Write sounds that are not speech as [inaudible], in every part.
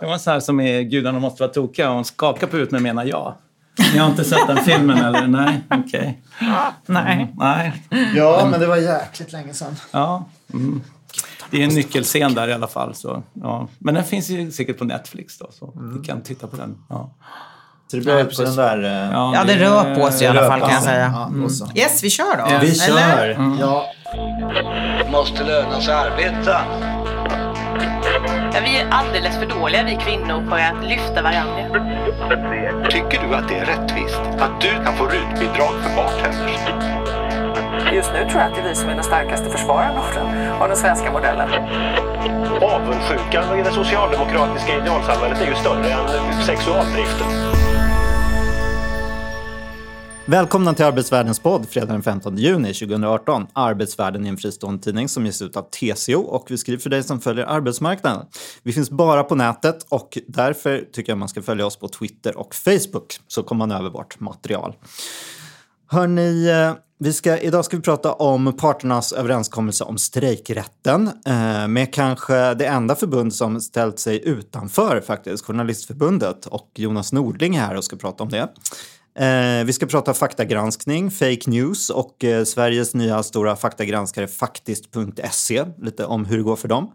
Det var så här som i Gudarna måste vara tokiga. Hon skakar på huvudet men menar ja. Ni har inte sett den filmen [laughs] eller? Nej, okej. Nej. Nej. Ja, men det var jäkligt länge sedan. Ja. Mm. Det är en nyckelscen där i alla fall. Så, ja. Men den finns ju säkert på Netflix då, så vi kan titta på den. Ja. Så det blir på den där... eh, Ja, det rör på sig i alla fall kan jag säga. Ja, Mm. och. Yes, vi kör då. Ja. Vi kör! Ja, måste löna sig att arbeta. Ja, vi är alldeles för dåliga vi kvinnor på att lyfta varandra. Tycker du att det är rättvist att du kan få rutbidrag för bartenders? Just nu tror jag att det är vi som är den starkaste försvararen av den, svenska modellen. Avundsjukan i det socialdemokratiska idealsamhället är ju större än sexualdriften. Välkomna till Arbetsvärldens podd fredag den 15 juni 2018. Arbetsvärlden är en fristående tidning som ges ut av TCO och vi skriver för dig som följer arbetsmarknaden. Vi finns bara på nätet och därför tycker jag man ska följa oss på Twitter och Facebook så kommer man över vårt material. Hörni, eh, vi ska, idag ska vi prata om parternas överenskommelse om strejkrätten eh, med kanske det enda förbund som ställt sig utanför faktiskt, Journalistförbundet och Jonas Nordling är här och ska prata om det. Eh, vi ska prata faktagranskning, fake news och eh, Sveriges nya stora faktagranskare faktiskt.se, lite om hur det går för dem.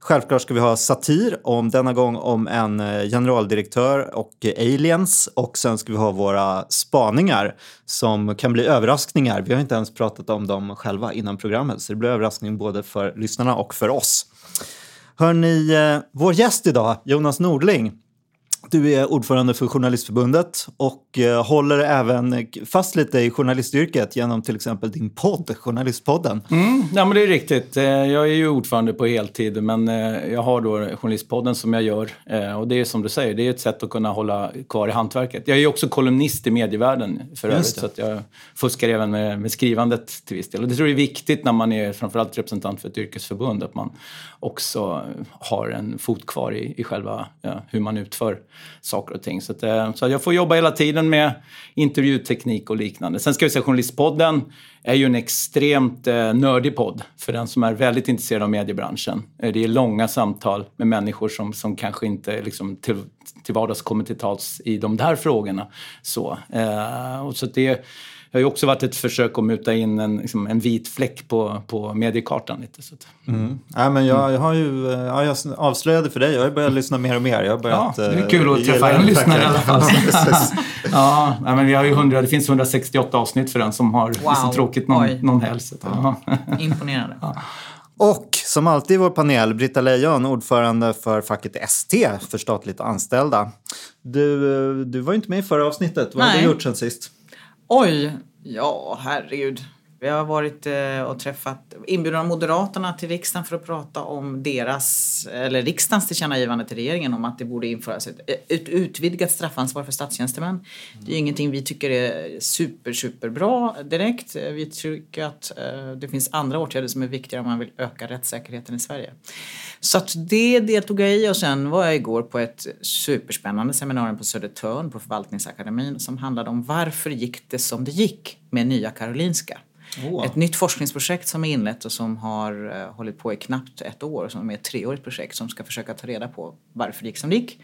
Självklart ska vi ha satir, om denna gång om en eh, generaldirektör och eh, aliens. Och sen ska vi ha våra spaningar som kan bli överraskningar. Vi har inte ens pratat om dem själva innan programmet, så det blir överraskning både för lyssnarna och för oss. Hörni, eh, vår gäst idag, Jonas Nordling. Du är ordförande för Journalistförbundet och eh, håller även fast lite i journalistyrket genom till exempel din podd, Journalistpodden. Mm, ja, men det är riktigt. Eh, Jag är ju ordförande på heltid, men eh, jag har då Journalistpodden som jag gör. Och det är som du säger, det är ett sätt att kunna hålla kvar i hantverket. Jag är ju också kolumnist i medievärlden för övrigt, så att jag fuskar även med, med skrivandet till viss del. Och det tror jag är viktigt när man är framförallt representant för ett yrkesförbund, att man också har en fot kvar i, i själva ja, hur man utför saker och ting. Så, att, eh, så jag får jobba hela tiden med intervjuteknik och liknande. Sen ska vi säga Journalistpodden är ju en extremt eh, nördig podd för den som är väldigt intresserad av mediebranschen. Eh, det är långa samtal med människor som, som kanske inte liksom, till, till vardags kommer till tals i de där frågorna. Så, eh, och så att det det har ju också varit ett försök att muta in en, liksom, en vit fläck på, på mediekartan. Lite, så att, Ja, men jag, jag har ju, eh, ja, jag avslöjade för dig, jag har börjat lyssna mer och mer. Jag har börjat, Ja, det är eh, kul att träffa en det. lyssnare i alla fall. [laughs] [laughs] Ja, nej, men vi har ju 100, det finns 168 avsnitt för den som har liksom Wow. tråkigt någon, Oj. någon helg. ja. [laughs] Imponerande. Och som alltid i vår panel, Britta Lejon, ordförande för facket ST för statligt anställda. Du, eh, du var ju inte med i förra avsnittet. Vad har Nej. du gjort sen sist? Oj, ja herregud. Vi har varit eh, och träffat inbjudan av Moderaterna till riksdagen för att prata om deras, eller riksdagens tillkännagivande till regeringen om att det borde införas ett, ett utvidgat straffansvar för statstjänstemän. Det är ingenting vi tycker är super, super bra direkt. Vi tycker att eh, det finns andra åtgärder som är viktigare om man vill öka rättssäkerheten i Sverige. Så att det deltog jag i och sen var jag igår på ett superspännande seminarium på Södertörn på Förvaltningsakademin som handlade om varför gick det som det gick med Nya Karolinska. Ett nytt forskningsprojekt som är inlett och som har eh, hållit på i knappt ett år, som är ett treårigt projekt som ska försöka ta reda på varför det gick som det gick.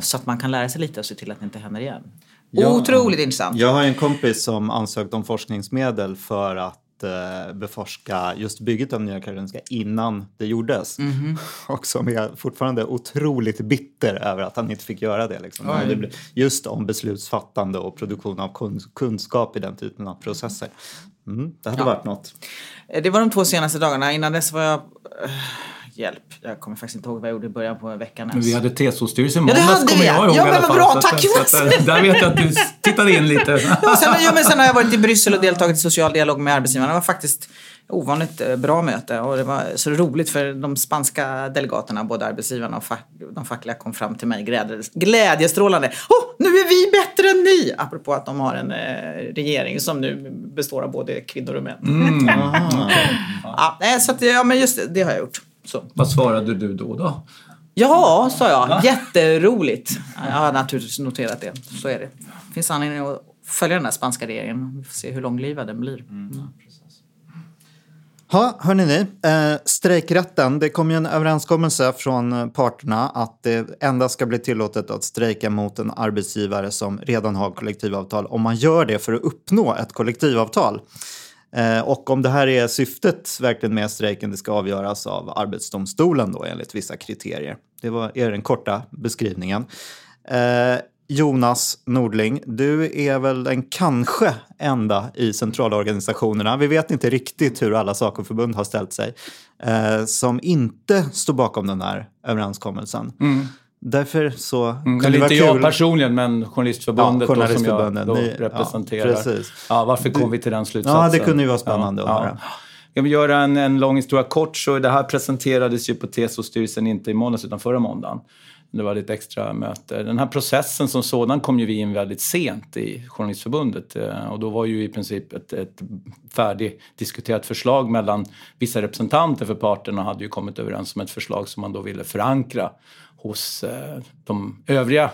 Så att man kan lära sig lite och se till att det inte händer igen. Ja. Otroligt intressant. Jag har en kompis som ansökt om forskningsmedel för att eh, beforska just bygget av Nya Karolinska innan det gjordes. Mhm. [laughs] Och som är fortfarande otroligt bitter över att han inte fick göra det. Liksom. Blir Just om beslutsfattande och produktion av kun- kunskap i den typen av processer. Mm, det hade Ja. varit något. Eh, Det var de två senaste dagarna. Innan dess var jag... hjälp, jag kommer faktiskt inte ihåg vad jag gjorde i början på veckan Men vi ens. hade TSO-styrelsen Ja, det måndags, hade kommer vi, jag ja. ihåg Ja, i men vad fall. bra, Så tack, att- så att, eh, Där vet jag att du [laughs] tittade in lite. Ja, sen, ja, men sen har jag varit i Bryssel och deltagit i social dialog med arbetsgivarna. Det var faktiskt ovanligt eh, bra möte och det var så roligt för de spanska delegaterna, både arbetsgivarna och fack, de fackliga kom fram till mig glädje, glädjestrålande. Oh, nu är vi bättre än ni! Apropå att de har en eh, regering som nu består av både kvinnor och män. [laughs] ja, nej, så att, ja, men just det, det har jag gjort. Så. Vad svarade du då? då? Ja, sa jag. Jätteroligt. Jag har naturligtvis noterat det. Så är det. Det finns anledning att följa den här spanska regeringen. Vi får se hur långlivad den blir. Ha, hörni ni, eh, strejkrätten. Det kom ju en överenskommelse från parterna att det endast ska bli tillåtet att strejka mot en arbetsgivare som redan har kollektivavtal om man gör det för att uppnå ett kollektivavtal. Eh, och om det här är syftet verkligen med strejken, det ska avgöras av Arbetsdomstolen då enligt vissa kriterier. Det var, är den korta beskrivningen. Eh, Jonas Nordling, du är väl den kanske enda i centralorganisationerna, vi vet inte riktigt hur alla Sacoförbund har ställt sig, eh, som inte står bakom den här överenskommelsen. Mm. Därför så Mm, eller det inte jag kul- personligen, men Journalistförbundet, Ja, då, som jag Journalistförbundet. då ja, representerar. precis. Ja, varför kom vi till den slutsatsen? Ja, det kunde ju vara spännande att höra. Jag vill göra en, en lång historia kort, så det här presenterades ju på TSO-styrelsen inte i måndags utan förra måndagen. Det var ett extra möte. Den här processen som sådan kom ju vi in väldigt sent i Journalistförbundet eh, och då var ju i princip ett, ett färdigdiskuterat förslag mellan vissa representanter för parterna hade ju kommit överens om ett förslag som man då ville förankra hos eh, de övriga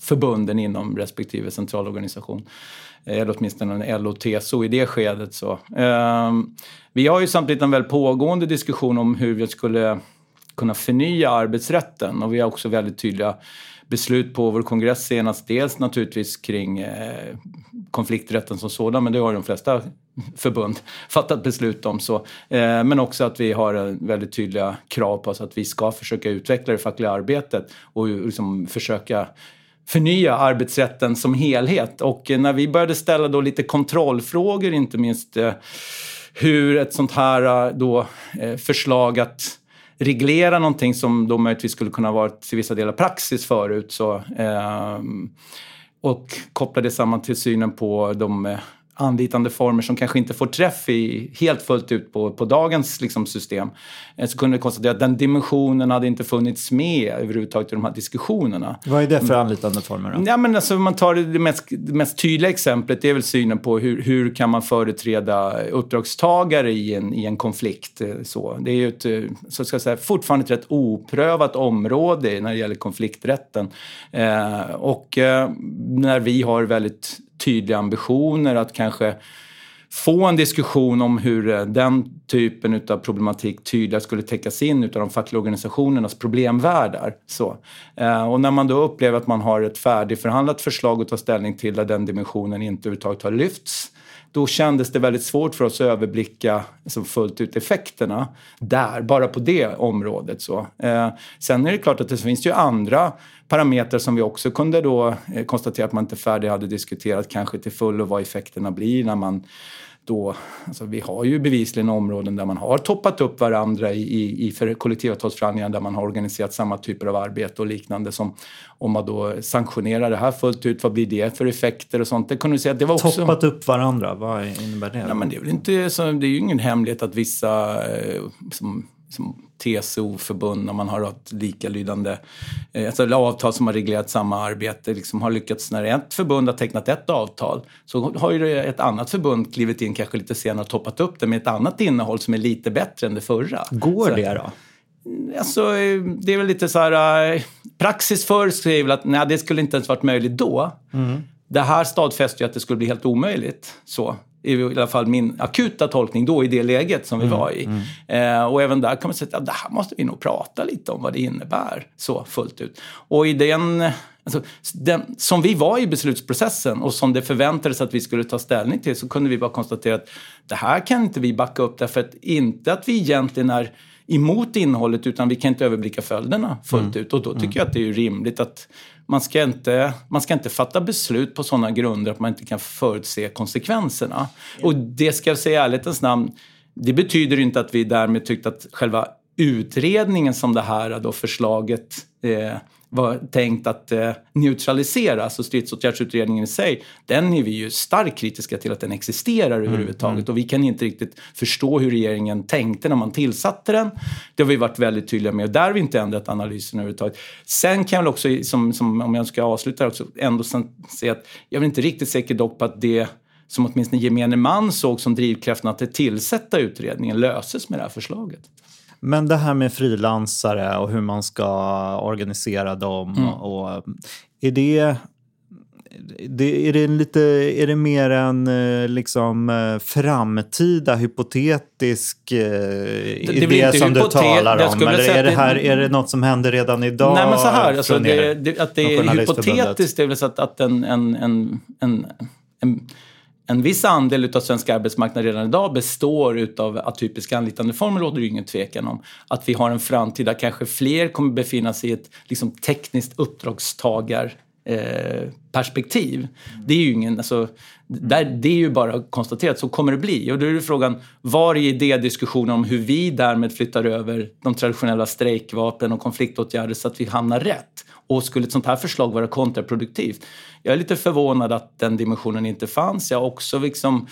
förbunden inom respektive centralorganisation. Eller åtminstone en LO-TSO i det skedet. Så. Ehm, vi har ju samtidigt en väldigt pågående diskussion om hur vi skulle kunna förnya arbetsrätten och vi har också väldigt tydliga beslut på vår kongress senast. Dels naturligtvis kring eh, konflikträtten som sådan, men det har ju de flesta förbund fattat beslut om. Så. Eh, men också att vi har eh, väldigt tydliga krav på oss att vi ska försöka utveckla det fackliga arbetet och liksom försöka förnya arbetsrätten som helhet. Och eh, när vi började ställa då lite kontrollfrågor, inte minst hur ett sånt här då, förslag att reglera någonting som då möjligtvis skulle kunna vara till vissa delar praxis förut. Så, ehm, och koppla det samman till synen på de anlitande former som kanske inte får träff i, helt fullt ut på, på dagens liksom, system. Eh, Så kunde vi konstatera att den dimensionen hade inte funnits med överhuvudtaget i de här diskussionerna. Vad är det för anlitande former då? Ja, men alltså, man tar det det mest, det mest tydliga exemplet, det är väl synen på hur, hur kan man företräda uppdragstagare i en, i en konflikt. eh, Så. Det är ju ett, eh, så ska jag säga, fortfarande ett rätt oprövat område när det gäller konflikträtten. Eh, och eh, när vi har väldigt tydliga ambitioner att kanske få en diskussion om hur eh, den typen av problematik tydligare skulle täckas in utav de fackliga organisationernas problemvärldar. Så. Eh, och när man då upplever att man har ett färdigförhandlat förslag att ta ställning till där den dimensionen inte överhuvudtaget har lyfts då kändes det väldigt svårt för oss att överblicka alltså fullt ut effekterna där, bara på det området. Så. Eh, sen är det klart att det finns ju andra parametrar som vi också kunde då eh, konstatera att man inte färdigt hade diskuterat kanske till fullo vad effekterna blir när man då, alltså vi har ju bevisligen områden där man har toppat upp varandra i, i, i för kollektivavtalsförhandlingar där man har organiserat samma typer av arbete och liknande som om man då sanktionerar det här fullt ut, vad blir det för effekter och sånt? Det kunde vi säga det var också... Toppat upp varandra, vad innebär det? Ja, men det är väl inte så, det är ju ingen hemlighet att vissa eh, som, som TCO-förbund, när man har ett likalydande eh, alltså avtal som har reglerat samma arbete, liksom har lyckats när ett förbund har tecknat ett avtal så har ju ett annat förbund klivit in kanske lite senare och toppat upp det med ett annat innehåll som är lite bättre än det förra. Går så, det då? Alltså, eh, det är väl lite så här... eh, Praxis förr skrev väl att nej, det skulle inte ens varit möjligt då. Det här stadfäste ju att det skulle bli helt omöjligt. Så i alla fall min akuta tolkning då i det läget som vi var i. Eh, och även där kan man säga att det här måste vi nog prata lite om vad det innebär så fullt ut. Och i den, alltså, den, som vi var i beslutsprocessen och som det förväntades att vi skulle ta ställning till så kunde vi bara konstatera att det här kan inte vi backa upp därför att inte att vi egentligen är emot innehållet utan vi kan inte överblicka följderna fullt ut. Och då tycker jag att det är rimligt att man ska, inte, man ska inte fatta beslut på sådana grunder att man inte kan förutse konsekvenserna. Och det ska jag säga i ärlighetens namn, det betyder inte att vi därmed tyckte att själva utredningen som det här då förslaget eh, var tänkt att eh, neutralisera, alltså stridsåtgärdsutredningen i sig, den är vi ju starkt kritiska till att den existerar överhuvudtaget. Och vi kan inte riktigt förstå hur regeringen tänkte när man tillsatte den. Det har vi varit väldigt tydliga med och där har vi inte ändrat analysen överhuvudtaget. Sen kan jag väl också, som, som, om jag ska avsluta också, ändå säga att jag är inte riktigt säker dock på att det som åtminstone gemene man såg som drivkraften att tillsätta utredningen löses med det här förslaget. Men det här med frilansare och hur man ska organisera dem. Mm. Och, är det det, är, det lite, är det mer en eh, liksom, eh, framtida hypotetisk eh, idé blir inte som du hypotet- talar jag om? Eller är det, här, det- är det något som händer redan idag? Nej men så här, alltså, det, det, att det är hypotetiskt det väl så att, att en, en, en, en, en, viss andel av svensk arbetsmarknad redan idag består av atypiska anlitandeformer. råder det ingen tvekan om. Att vi har en framtid där kanske fler kommer befinna sig i ett liksom, tekniskt uppdragstagar eh, perspektiv. Det är ju ingen, alltså, Mm. där, det är ju bara konstaterat, så kommer det bli. Och då är det frågan, var är idédiskussionen om hur vi därmed flyttar över de traditionella strejkvapen och konfliktåtgärder så att vi hamnar rätt? Och skulle ett sånt här förslag vara kontraproduktivt? Jag är lite förvånad att den dimensionen inte fanns. Jag har också liksom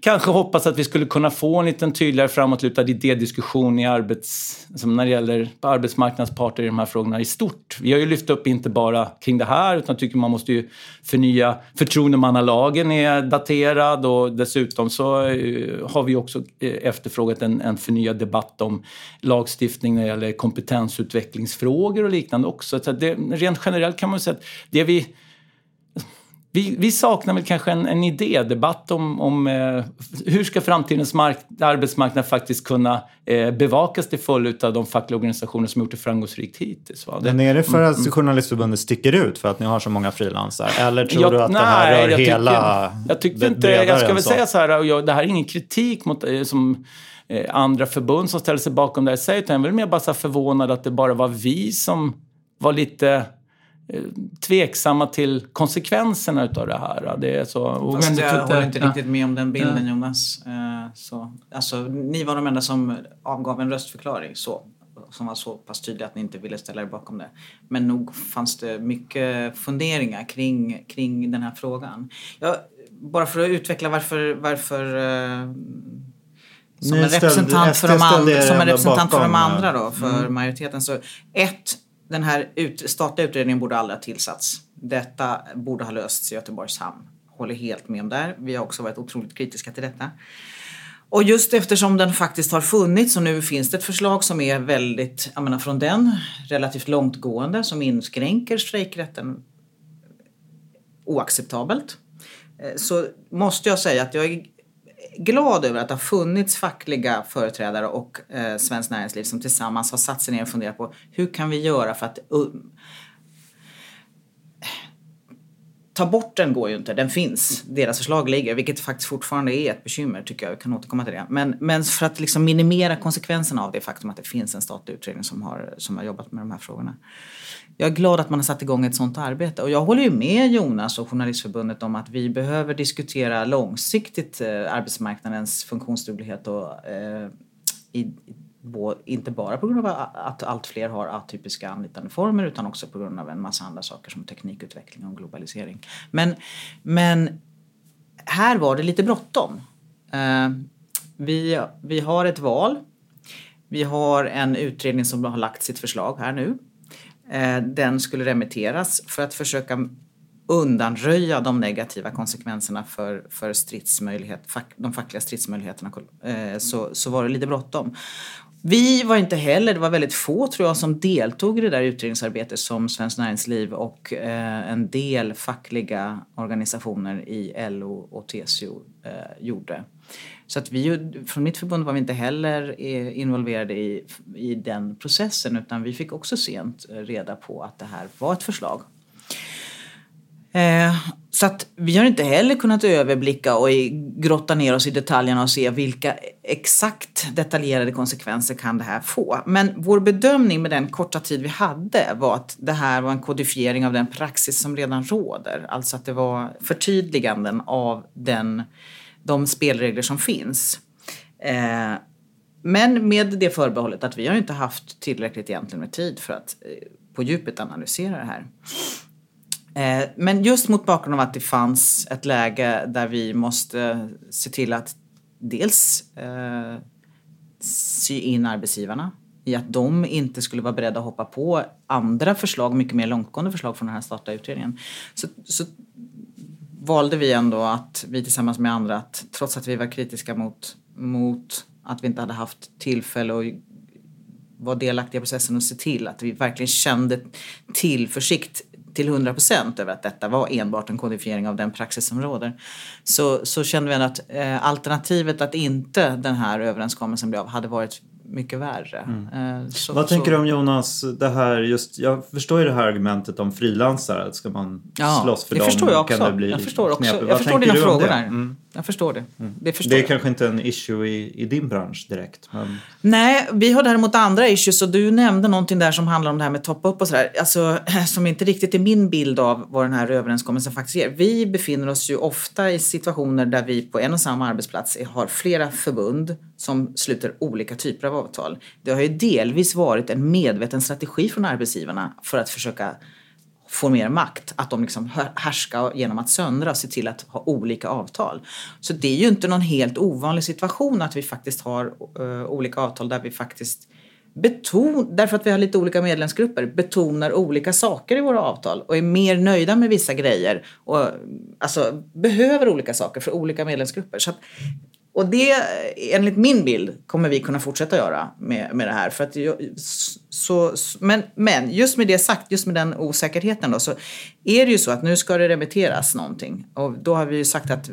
kanske hoppats att vi skulle kunna få en liten tydligare framåtlutad idédiskussion i arbets, som när det gäller arbetsmarknadsparter i de här frågorna i stort. Vi har ju lyft upp inte bara kring det här utan jag tycker man måste ju förnya förtroendemannalagen är daterad och dessutom så eh, har vi också eh, efterfrågat en, en förnyad debatt om lagstiftning när det gäller kompetensutvecklingsfrågor och liknande också. Så det, rent generellt kan man säga att det vi vi, vi saknar väl kanske en, en idédebatt om, om eh, hur ska framtidens mark, arbetsmarknad faktiskt kunna eh, bevakas till fullo av de fackliga organisationer som gjort det framgångsrikt hittills. Va? Det, Men är det för att Mm, Journalistförbundet sticker ut för att ni har så många frilansar? Eller tror Jag- du att det nej, här rör jag hela... Tycker, jag tyckte det inte... Jag ska väl så? säga så här, och jag, det här är ingen kritik mot eh, som eh, andra förbund som ställer sig bakom det här säger, utan jag är väl mer bara förvånad att det bara var vi som var lite tveksamma till konsekvenserna utav det här. Det är så... och Fast men- jag håller inte ja. riktigt med om den bilden Jonas. Eh, Så, alltså, ni var de enda som avgav en röstförklaring så, som var så pass tydlig att ni inte ville ställa er bakom det. Men nog fanns det mycket funderingar kring, kring den här frågan. Jag, bara för att utveckla varför, varför eh, som Ni en ställde- representant för SD de, ställde andra, er som en representant för de andra eh, då, för majoriteten. Så ett, den här ut, statliga utredningen borde aldrig ha tillsatts. Detta borde ha lösts i Göteborgs hamn. Håller helt med om där. Vi har också varit otroligt kritiska till detta. Och just eftersom den faktiskt har funnits och nu finns det ett förslag som är väldigt, jag menar från den, relativt långtgående som inskränker strejkrätten oacceptabelt. Eh, så måste jag säga att jag är glad över att det har funnits fackliga företrädare och eh, Svenskt Näringsliv som tillsammans har satt sig ner och funderat på hur kan vi göra för att uh, Ta bort den går ju inte, den finns. Deras förslag ligger, vilket faktiskt fortfarande är ett bekymmer tycker jag. Vi kan återkomma till det. Men, men för att liksom minimera konsekvenserna av det faktum att det finns en statlig utredning som har, som har jobbat med de här frågorna. Jag är glad att man har satt igång ett sånt arbete. Och jag håller ju med Jonas och Journalistförbundet om att vi behöver diskutera långsiktigt eh, arbetsmarknadens funktionsduglighet och eh, i, inte bara på grund av att allt fler har atypiska anlitandeformer utan också på grund av en massa andra saker som teknikutveckling och globalisering. Men, men här var det lite bråttom. Eh, vi, vi har ett val. Vi har en utredning som har lagt sitt förslag här nu. Eh, den skulle remitteras för att försöka undanröja de negativa konsekvenserna för, för stridsmöjlighet, fack, de fackliga stridsmöjligheterna eh, så, så var det lite bråttom. Vi var inte heller, det var väldigt få tror jag som deltog i det där utredningsarbetet som Svenskt Näringsliv och eh, en del fackliga organisationer i LO och TCO eh, gjorde. Så att vi, från mitt förbund var vi inte heller eh, involverade i, i den processen utan vi fick också sent eh, reda på att det här var ett förslag. Eh, så att vi har inte heller kunnat överblicka och grotta ner oss i detaljerna och se vilka exakt detaljerade konsekvenser kan det här få. Men vår bedömning med den korta tid vi hade var att det här var en kodifiering av den praxis som redan råder. Alltså att det var förtydliganden av den, de spelregler som finns. Eh, men med det förbehållet att vi har inte haft tillräckligt egentligen med tid för att eh, på djupet analysera det här. Eh, men just mot bakgrund av att det fanns ett läge där vi måste se till att dels eh, sy in arbetsgivarna i att de inte skulle vara beredda att hoppa på andra förslag, mycket mer långtgående förslag från den här statliga utredningen. Så, så valde vi ändå att, vi tillsammans med andra, att trots att vi var kritiska mot, mot att vi inte hade haft tillfälle att vara delaktiga i processen och se till att vi verkligen kände tillförsikt till 100 procent över att detta var enbart en kodifiering av den praxis som råder. Så, så kände vi ändå att eh, alternativet att inte den här överenskommelsen blev av hade varit mycket värre. Eh, så, Vad tänker så, du om Jonas, det här just, jag förstår ju det här argumentet om frilansare, ska man Ja, slåss för dem förstår jag också. kan det bli jag förstår, också. Jag Vad förstår dina frågor där. Mm. Jag förstår det. Det, förstår Det är jag. kanske inte en issue i, i din bransch direkt. Men... Nej, vi har däremot andra issues och du nämnde någonting där som handlar om det här med top-up och sådär. Alltså, [clears throat] som inte riktigt är min bild av vad den här överenskommelsen faktiskt ger. Vi befinner oss ju ofta i situationer där vi på en och samma arbetsplats har flera förbund som sluter olika typer av avtal. Det har ju delvis varit en medveten strategi från arbetsgivarna för att försöka får mer makt. Att de liksom härskar genom att söndra och se till att ha olika avtal. Så det är ju inte någon helt ovanlig situation att vi faktiskt har uh, olika avtal där vi faktiskt beton, därför att vi har lite olika medlemsgrupper, betonar olika saker i våra avtal och är mer nöjda med vissa grejer och alltså behöver olika saker för olika medlemsgrupper. Så att, och det, enligt min bild, kommer vi kunna fortsätta göra med, med det här. För att, så, men, men just med det sagt, just med den osäkerheten då, så är det ju så att nu ska det remitteras någonting. Och då har vi ju sagt att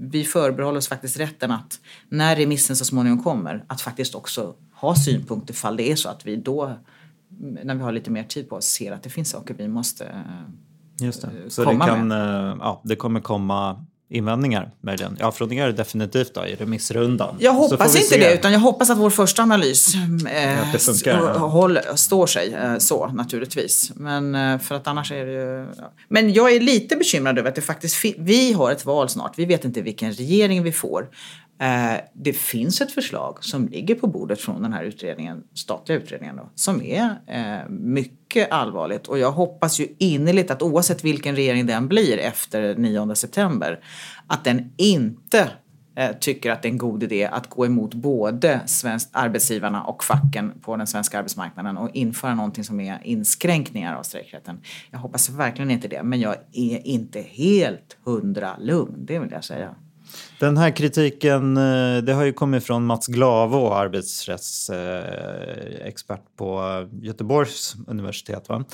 vi förbehåller oss faktiskt rätten att när remissen så småningom kommer, att faktiskt också ha synpunkter ifall det är så att vi då, när vi har lite mer tid på oss, ser att det finns saker vi måste eh, Just det. Så det, kan, eh, ja, det kommer komma invändningar möjligen. Ja, från er definitivt då, i remissrundan. Jag hoppas inte se. det, utan jag hoppas att vår första analys eh, funkar, håller, står sig eh, så naturligtvis. Men eh, för att annars är det ju... Ja. Men jag är lite bekymrad över att det faktiskt vi har ett val snart. Vi vet inte vilken regering vi får. Eh, det finns ett förslag som ligger på bordet från den här utredningen, statliga utredningen då, som är eh, mycket allvarligt. Och jag hoppas ju innerligt att oavsett vilken regering den blir efter 9 september, att den inte eh, tycker att det är en god idé att gå emot både svensk, arbetsgivarna och facken på den svenska arbetsmarknaden och införa någonting som är inskränkningar av strejkrätten. Jag hoppas verkligen inte det, men jag är inte helt hundra lugn, det vill jag säga. Den här kritiken, eh, det har ju kommit från Mats Glavo, arbetsrättsexpert på Göteborgs universitet. Va?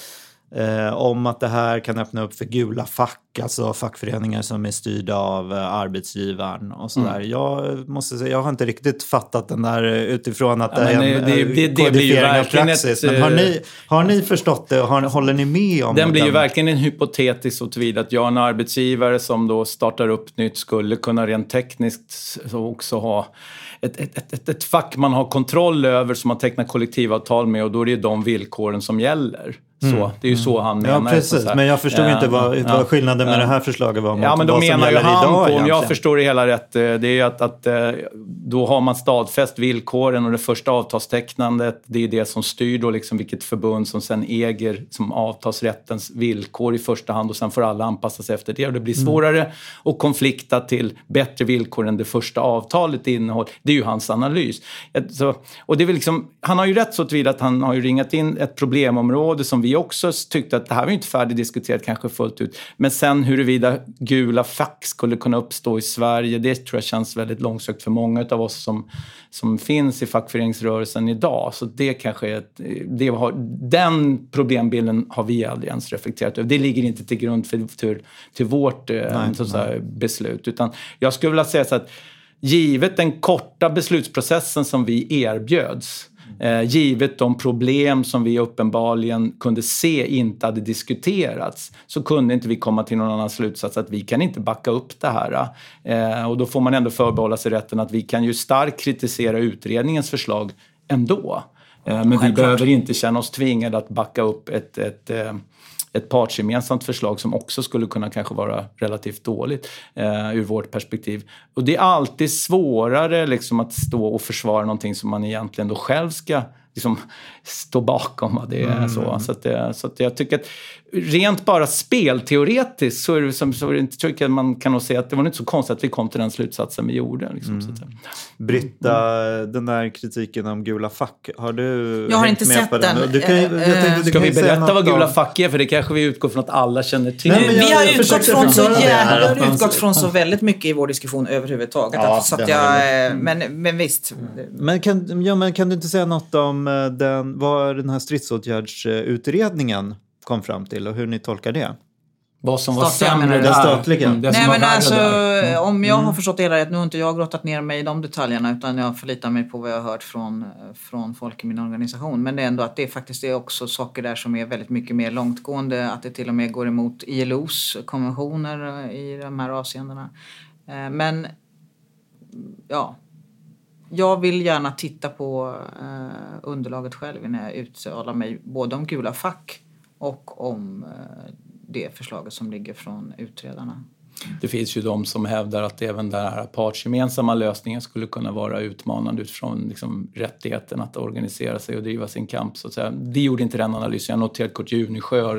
Eh, om att det här kan öppna upp för gula fack, alltså fackföreningar som är styrda av eh, arbetsgivaren och sådär. Mm. Jag måste säga, jag har inte riktigt fattat den där eh, utifrån att Ja, det är en det- det- eh, det blir ju verkligen praxis. ett, Men har eh, ni, har ni förstått det och har, håller ni med om Den blir ju verkligen en hypotetisk så tillvida att jag en arbetsgivare som då startar upp nytt skulle kunna rent tekniskt så också ha ett, ett, ett, ett, ett fack man har kontroll över som man tecknar kollektivavtal med och då är det ju de villkoren som gäller. Så, det är ju så han menar. Mm. Ja, precis. Men jag förstod Eh, inte vad, ja. vad skillnaden med Ja. det här förslaget var mot Ja, men då vad som menar ju gäller han idag på, om egentligen. jag förstår det hela rätt, eh, det är ju att, att eh, då har man stadfäst villkoren och det första avtalstecknandet, det är det som styr då liksom vilket förbund som sen äger som avtalsrättens villkor i första hand och sen får alla anpassa sig efter det. Och det blir svårare att konflikta till bättre villkor än det första avtalet innehåller. Det är ju hans analys. Så, och det är liksom, han har ju rätt så tillvida att han har ju ringat in ett problemområde som vi också tyckte att det här var inte färdigdiskuterat kanske fullt ut. Men sen huruvida gula fack skulle kunna uppstå i Sverige, det tror jag känns väldigt långsökt för många av oss som, som finns i fackföreningsrörelsen idag. Så det kanske är ett, det har, den problembilden har vi aldrig ens reflekterat över. Det ligger inte till grund för, till, till vårt eh, så att säga, beslut. Utan jag skulle vilja säga så att givet den korta beslutsprocessen som vi erbjöds Eh, givet de problem som vi uppenbarligen kunde se inte hade diskuterats så kunde inte vi komma till någon annan slutsats att vi kan inte backa upp det här. Eh, och då får man ändå förbehålla sig rätten att vi kan ju starkt kritisera utredningens förslag ändå. Eh, men vi behöver inte känna oss tvingade att backa upp ett, ett eh, ett partsgemensamt förslag som också skulle kunna kanske vara relativt dåligt eh, ur vårt perspektiv. Och det är alltid svårare liksom, att stå och försvara någonting som man egentligen då själv ska liksom, stå bakom. Det är så. Så, att, det- så att jag tycker att rent bara spelteoretiskt så är det, som, så är det inte, tycker jag man kan nog säga att det var inte så konstigt att vi kom till den slutsatsen vi gjorde. Liksom, så att, säga. Britta, den där kritiken om gula fack, har du Jag har inte med sett den. Du kan, ju- jag Eh, tänkte, du Ska kan vi berätta vad gula fack är? För det kanske vi utgår från att alla känner till. Nej, men jag- vi har utgått från så jävla, man- utgått från så väldigt mycket i vår diskussion överhuvudtaget. Ja, så att jag, eh, men, men visst. Men kan, ja, men kan du inte säga något om eh, den, vad den här stridsåtgärdsutredningen kom fram till och hur ni tolkar det. Vad som var Statliga sämre där. statliga. Mm, Nej men alltså där. om jag har förstått det hela rätt, nu har inte jag grottat ner mig i de detaljerna utan jag förlitar mig på vad jag har hört från, från folk i min organisation. Men det är ändå att det faktiskt är också saker där som är väldigt mycket mer långtgående, att det till och med går emot ILOs konventioner i de här avseendena. Eh, Men ja, jag vill gärna titta på eh, underlaget själv innan jag uttalar mig både om gula fack och om eh, det förslaget som ligger från utredarna. Det finns ju de som hävdar att även den här partsgemensamma lösningen skulle kunna vara utmanande utifrån liksom, rättigheten att organisera sig och driva sin kamp. Så att säga. Vi gjorde inte den analysen. Jag noterade att Kurt Junesjö har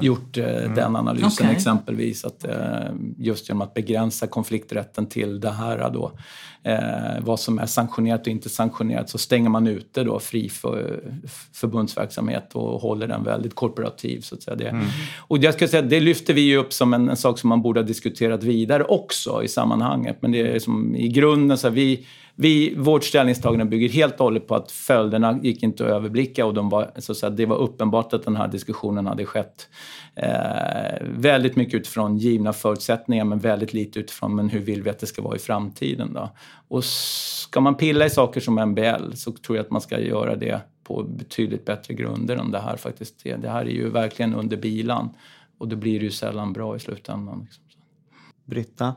det. gjort eh, den analysen Okej. exempelvis. Att, eh, just genom att begränsa konflikträtten till det här då, eh, vad som är sanktionerat och inte sanktionerat så stänger man ute då fri för, förbundsverksamhet och håller den väldigt korporativ. Så att säga. Det, Och jag ska säga, det lyfter vi ju upp som en, en sak som man borde ha diskuterat diskuterat vidare också i sammanhanget. Men det är som i grunden så här, vi, vi, vårt ställningstagande bygger helt och hållet på att följderna gick inte att överblicka och de var, så att säga, det var uppenbart att den här diskussionen hade skett eh, väldigt mycket utifrån givna förutsättningar men väldigt lite utifrån men hur vill vi att det ska vara i framtiden. Då? Och ska man pilla i saker som MBL så tror jag att man ska göra det på betydligt bättre grunder än det här faktiskt är. Det här är ju verkligen under bilan och då blir det ju sällan bra i slutändan. Liksom. Britta,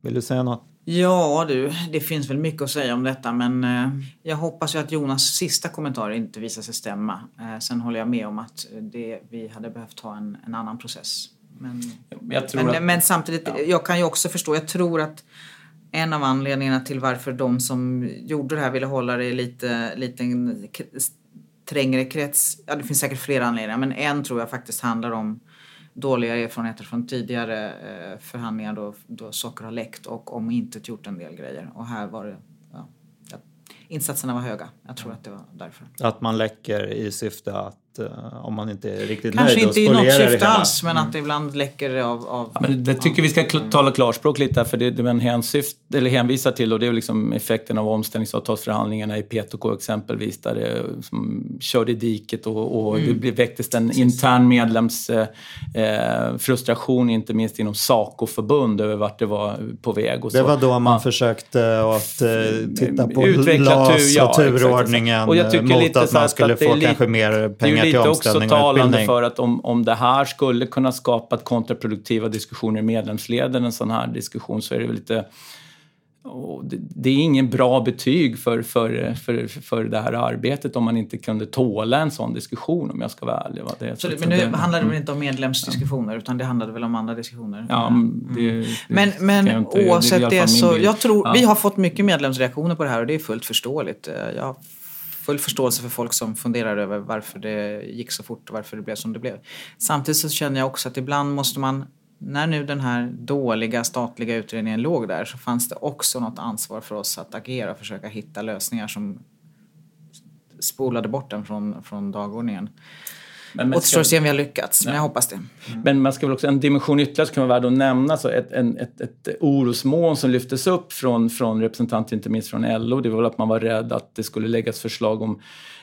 vill du säga något? Ja du, det finns väl mycket att säga om detta men eh, jag hoppas ju att Jonas sista kommentar inte visar sig stämma. Eh, sen håller jag med om att det, vi hade behövt ha en, en annan process. Men, Jag tror men, att- men samtidigt, jag kan ju också förstå, jag tror att en av anledningarna till varför de som gjorde det här ville hålla det i lite, lite en k- trängre krets, ja det finns säkert flera anledningar men en tror jag faktiskt handlar om dåliga erfarenheter från tidigare eh, förhandlingar då, då saker har läckt och om inte gjort en del grejer. Och här var det, ja, insatserna var höga. Jag tror att det var därför. Att man läcker i syfte att om man inte är riktigt Kanske nöjd inte i något det syfte alls men att det ibland läcker av... av Ja, men det tycker vi ska kl- tala klarspråk lite här, för det, det man hänsyft, eller hänvisar till och det är liksom effekten av omställningsavtalsförhandlingarna i PTK exempelvis där det som körde i diket och, och det blev, väcktes en intern medlemsfrustration, eh, frustration, inte minst inom SACO-förbund över vart det var på väg. Och Det var då man försökte att eh, titta på Utveckla LAS tur- ja, och turordningen exakt. Och jag tycker mot lite att man skulle att det få lite- kanske mer Det är pengar till lite också omställning och talande för att om, om det här skulle kunna skapa kontraproduktiva diskussioner i medlemsleden, en sån här diskussion, så är det väl lite det, det är ingen bra betyg för, för, för, för det här arbetet om man inte kunde tåla en sån diskussion om jag ska vara ärlig. va. Det, så det, men nu det- handlade det väl inte om medlemsdiskussioner utan det handlade väl om andra diskussioner. Ja, men det, det Men, men inte- oavsett det så, jag tror, Ja. vi har fått mycket medlemsreaktioner på det här och det är fullt förståeligt. Eh, Jag har full förståelse för folk som funderar över varför det gick så fort och varför det blev som det blev. Samtidigt så känner jag också att ibland måste man, när nu den här dåliga statliga utredningen låg där så fanns det också något ansvar för oss att agera och försöka hitta lösningar som spolade bort den från, från dagordningen. Men- Återstår att se om vi har lyckats, men jag hoppas det. Men man ska väl också, en dimension ytterligare som kan vara värd att nämna, så ett, en, ett, ett orosmoln som lyftes upp från, från representanter, inte minst från LO, det var väl att man var rädd att det skulle läggas förslag om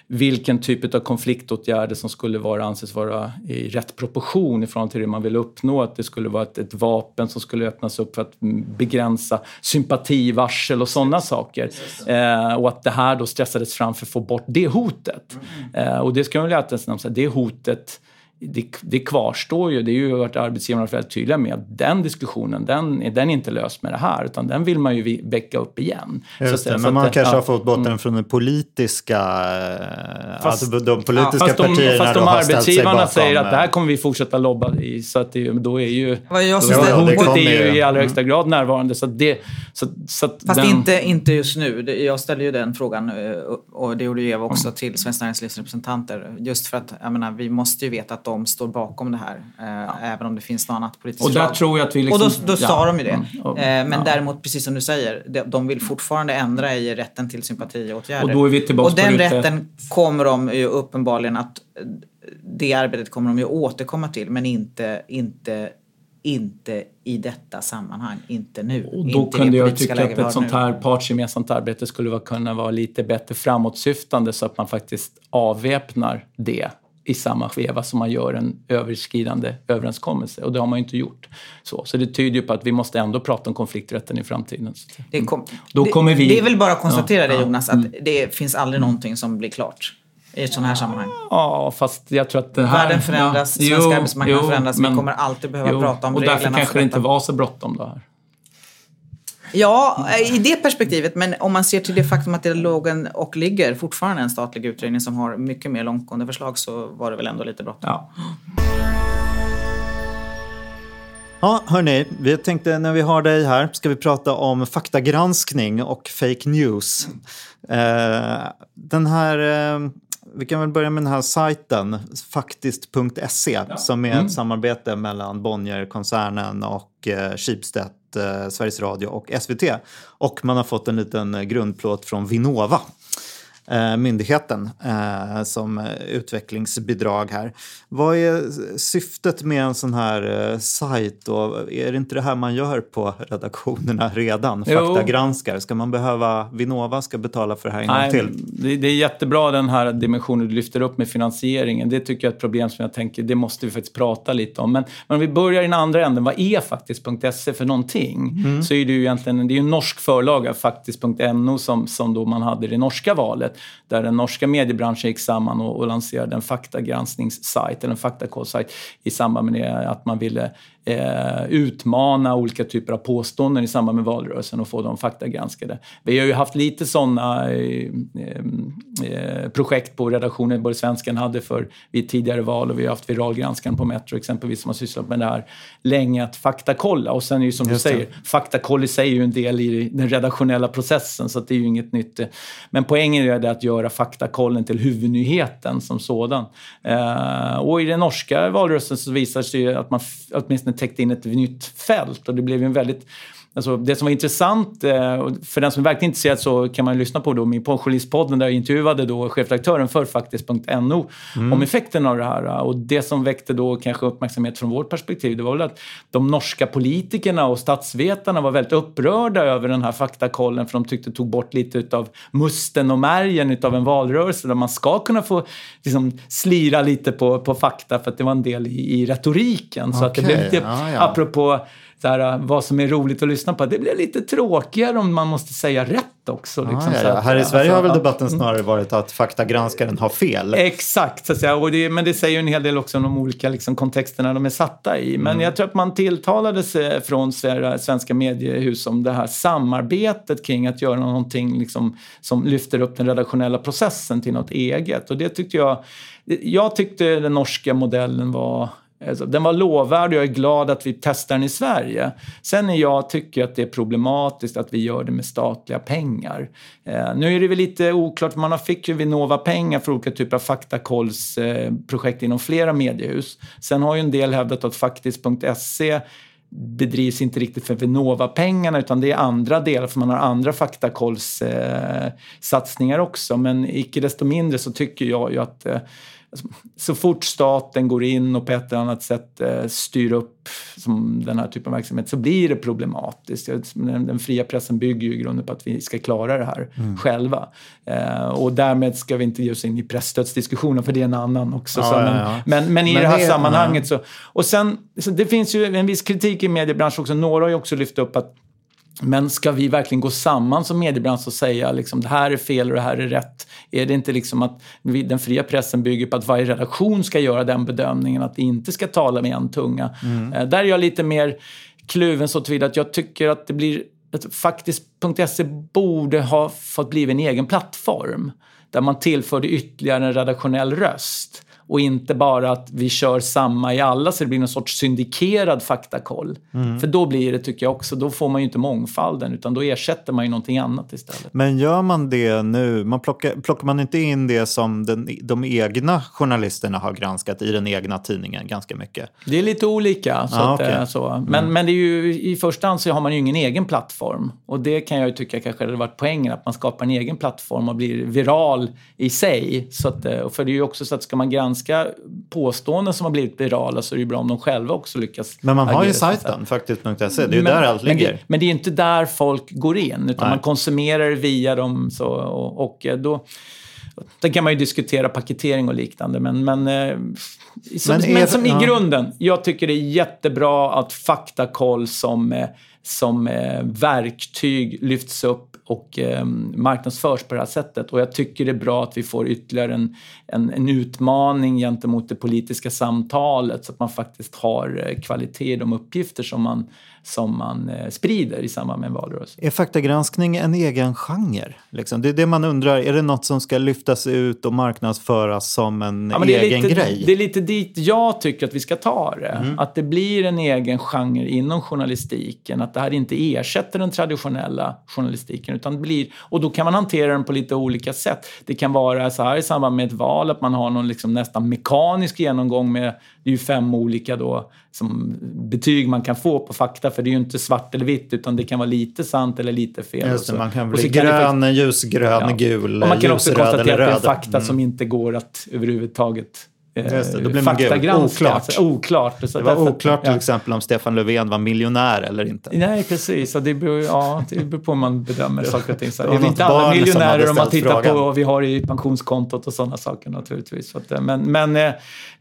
vilken typ av konfliktåtgärder som skulle vara, anses vara i rätt proportion i förhållande till det man vill uppnå. Att det skulle vara ett, ett vapen som skulle öppnas upp för att mm, begränsa sympativarsel och sådana saker. Eh, och att det här då stressades fram för att få bort det hotet. Eh, och det ska man väl alltid säga, det hotet det, det kvarstår ju. Det är ju varit arbetsgivarna väldigt tydliga med att den diskussionen, den, är- den är inte löst med det här, utan den vill man ju väcka upp igen. Att Just det, men att man det- kanske ja. har fått bort den från den politiska... Fast, alltså de politiska Fast de, partierna fast då de har ställt sig arbetsgivarna säger att det här eh, kommer vi fortsätta lobba i, så att det, då är ju... Vad jag Ja, ja, det hotet är ju i allra högsta grad närvarande. Så att det, så, så att Fast den, inte, inte just nu. Jag ställde ju den frågan eh, och det gjorde ju Eva också till Svenskt Näringslivs representanter. Just för att jag menar, vi måste ju veta att de står bakom det här. Eh, Även om det finns något annat politiskt Och där tror jag att vi liksom... Och då, då sa ja, de ju det. mm, Eh, Men ja. däremot, precis som du säger, de, vill fortfarande ändra i rätten till sympatiåtgärder. Och då är vi tillbaka Och på den ett. rätten kommer de ju uppenbarligen att... Det arbetet kommer de ju återkomma till, men inte, inte, inte i detta sammanhang. Inte nu. Och inte då i det kunde jag tycka att ett sånt nu. här partsgemensamt arbete skulle kunna vara lite bättre framåtsyftande så att man faktiskt avväpnar det i samma skeva som man gör en överskridande överenskommelse. Och det har man ju inte gjort. Så, så det tyder ju på att vi måste ändå prata om konflikträtten i framtiden. Det, kom, Då det, kommer vi- det är väl bara att konstatera Ja, det. Jonas, att det finns aldrig någonting som blir klart i ett sådant här sammanhang. Ja, fast jag tror att det här... Världen förändras, Ja, svenska jo, arbetsmarknaden jo, förändras. Vi men- kommer alltid behöva jo, prata om Och reglerna därför kanske det inte var så bråttom då här. Ja, i det perspektivet. Men om man ser till det faktum att det låg en, och ligger fortfarande en statlig utredning som har mycket mer långtgående förslag så var det väl ändå lite bråttom. Ja. Ja, hörni, vi tänkte när vi har dig här ska vi prata om faktagranskning och fake news. Eh, den här, eh, vi kan väl börja med den här sajten, faktiskt.se, som är ett samarbete mellan Bonnierkoncernen och eh, Schibsted, eh, Eh, Sveriges Radio och SVT. Och man har fått en liten grundplåt från Vinnova eh, Myndigheten eh, som utvecklingsbidrag här. Vad är syftet med en sån här eh, sajt? Och är det inte det här man gör på redaktionerna redan? Faktagranskar. Ska man behöva, Vinnova ska betala för det här en gång Nej, till? det, det är jättebra den här dimensionen du lyfter upp med finansieringen. Det tycker jag är ett problem som jag tänker, det måste vi faktiskt prata lite om. Men, men om vi börjar i den andra änden, vad är faktiskt.se för någonting? Så är det ju egentligen, det är en norsk förlaga, faktiskt.no, som, som då man hade i det norska valet. Där den norska mediebranschen gick samman och, och lanserade en faktagranskningssajt, eller en faktakollsajt, i samband med det, att man ville eh, utmana olika typer av påståenden i samband med valrörelsen och få dem faktagranskade. Vi har ju haft lite sådana eh, eh, projekt på redaktionen, både Svenskan hade för vid tidigare val och vi har haft viralgranskaren på Metro exempelvis som har sysslat med det här länge, att faktakolla. Och sen är ju som Just du det. säger, faktakoll i sig är ju en del i den redaktionella processen så att det är ju inget nytt. Men poängen är det att göra faktakollen till huvudnyheten som sådan. Eh, och i den norska valrörelsen så visade det sig att man åtminstone täckte in ett nytt fält. Och det blev ju en väldigt Alltså det som var intressant, eh, för den som är verkligen intresserad så kan man lyssna på då min Journalistpodden där jag intervjuade då chefredaktören för faktiskt.no om effekten av det här. Och det som väckte då kanske uppmärksamhet från vårt perspektiv det var väl att de norska politikerna och statsvetarna var väldigt upprörda över den här faktakollen för de tyckte det tog bort lite av musten och märgen utav en valrörelse där man ska kunna få liksom, slira lite på, på fakta för att det var en del i, i retoriken. Så att det blev lite, ja, ja. apropå så här, vad som är roligt att lyssna på. Det blir lite tråkigare om man måste säga rätt också. Liksom, Ah, ja, så ja. att, Här i alltså, Sverige har väl ja. debatten snarare varit att faktagranskaren har fel. Exakt, så att säga. Och det, men det säger ju en hel del också om de olika liksom, kontexterna de är satta i. Men jag tror att man tilltalades eh, från Sver- svenska mediehus om det här samarbetet kring att göra någonting liksom, som lyfter upp den redaktionella processen till något eget. Och det tyckte jag... Jag tyckte den norska modellen var Alltså, Alltså, den var lovvärd och jag är glad att vi testar den i Sverige. Sen är jag tycker att det är problematiskt att vi gör det med statliga pengar. Eh, nu är det väl lite oklart, man fick ju Vinnova pengar för olika typer av faktakollsprojekt eh, inom flera mediehus. Sen har ju en del hävdat att faktiskt.se bedrivs inte riktigt för Vinnova-pengarna utan det är andra delar för man har andra faktakollssatsningar eh, också. Men icke desto mindre så tycker jag ju att eh, så fort staten går in och på ett eller annat sätt eh, styr upp som den här typen av verksamhet så blir det problematiskt. Den, fria pressen bygger ju i grunden på att vi ska klara det här själva. Eh, och därmed ska vi inte ge oss in i pressstödsdiskussionen för det är en annan också. Ja, så, ja, men, ja. men, men i Men det här det- sammanhanget så... Och sen, så det finns ju en viss kritik i mediebranschen också. Några har ju också lyft upp att men ska vi verkligen gå samman som mediebransch och säga liksom, det här är fel och det här är rätt? Är det inte liksom att vi, den fria pressen bygger på att varje redaktion ska göra den bedömningen, att vi inte ska tala med en tunga? Eh, där är jag lite mer kluven så tillvida att jag tycker att det blir att Faktiskt.se borde ha fått bli en egen plattform där man tillförde ytterligare en redaktionell röst. Och inte bara att vi kör samma i alla så det blir någon sorts syndikerad faktakoll. För då blir det, tycker jag också, då får man ju inte mångfalden utan då ersätter man ju någonting annat istället. Men gör man det nu, man plockar, plockar man inte in det som den, de egna journalisterna har granskat i den egna tidningen ganska mycket? Det är lite olika. Så Ah, att, okej. eh, så. Men, men det är ju, i första hand så har man ju ingen egen plattform. Och det kan jag ju tycka kanske hade varit poängen, att man skapar en egen plattform och blir viral i sig. Så att, eh, för det är ju också så att ska man granska påståenden som har blivit virala så är det ju bra om de själva också lyckas Men man har ju sajten, faktiskt.se. Det är ju där allt men ligger. Det, men det är inte där folk går in, utan Nej. man konsumerar via dem. Så, och, och då, Sen kan man ju diskutera paketering och liknande, men, men, eh, som, Men men, som ja. i grunden, jag tycker det är jättebra att faktakoll som, eh, som eh, verktyg lyfts upp och eh, marknadsförs på det här sättet. Och jag tycker det är bra att vi får ytterligare en, en, en utmaning gentemot det politiska samtalet så att man faktiskt har eh, kvalitet i de uppgifter som man, som man eh, sprider i samband med en valrörelse. Är faktagranskning en egen genre? Liksom? Det är det man undrar. Är det något som ska lyftas ut och marknadsföras som en Ja, egen lite, grej? det är lite dit jag tycker att vi ska ta det. Att det blir en egen genre inom journalistiken. Att det här inte ersätter den traditionella journalistiken. Utan blir, och då kan man hantera den på lite olika sätt. Det kan vara så här i samband med ett val att man har någon liksom nästan mekanisk genomgång med, det är ju fem olika då, som betyg man kan få på fakta. För det är ju inte svart eller vitt utan det kan vara lite sant eller lite fel. Just det, Och så- man kan och bli grön, ljusgrön, gul, och man kan också konstatera att det är röd. fakta som inte går att överhuvudtaget Just det, då blir faktagranska. Oklart. Oklart. Det var oklart till exempel om Stefan Löfven var miljonär eller inte. Nej, precis. Det, beror, ja, det beror på hur man bedömer saker och ting. Så det är inte alla barn som miljonärer om man tittar frågan. på vad vi har i pensionskontot och sådana saker naturligtvis. Eh, men, men, eh,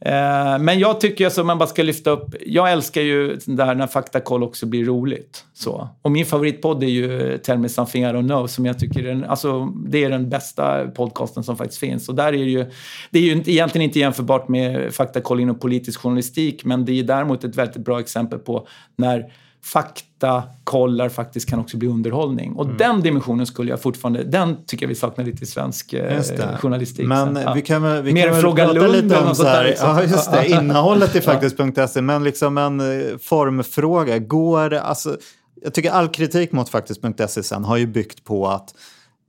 eh, men jag tycker alltså man bara ska lyfta upp. Jag älskar ju det här när faktakoll också blir roligt. Så. Och min favoritpodd är ju Tell me something I don't know som jag tycker är den, alltså, det är den bästa podcasten som faktiskt finns. Och där är det ju, det är ju egentligen inte jämförbart med faktakoll inom politisk journalistik men det är däremot ett väldigt bra exempel på när faktakollar faktiskt kan också bli underhållning. Och Mm. den dimensionen skulle jag fortfarande, den tycker jag vi saknar lite i svensk eh, journalistik. Men ja. vi kan vi Mer kan Fråga Lund lite om så här, liksom. ja, just det, [laughs] innehållet i faktiskt.se, men liksom en eh, formfråga. Går, alltså, jag tycker all kritik mot faktiskt.se sen har ju byggt på att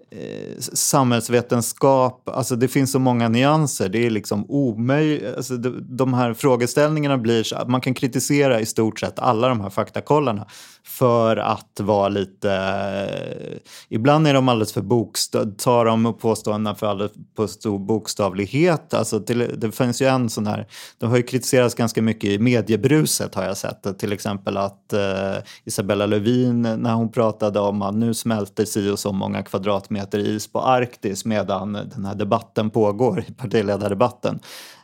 eh, samhällsvetenskap, alltså det finns så många nyanser. Det är liksom omöjligt. Alltså de, de här frågeställningarna blir så att man kan kritisera i stort sett alla de här faktakollarna för att vara lite... eh, Ibland är de alldeles för bokstav, tar de påståendena för alldeles på stor bokstavlighet. Alltså till, det finns ju en sån här, de har ju kritiserats ganska mycket i mediebruset har jag sett. Till exempel att eh, Isabella Lövin när hon pratade om att nu smälter si och så många kvadratmeter is på Arktis medan den här debatten pågår, partiledardebatten.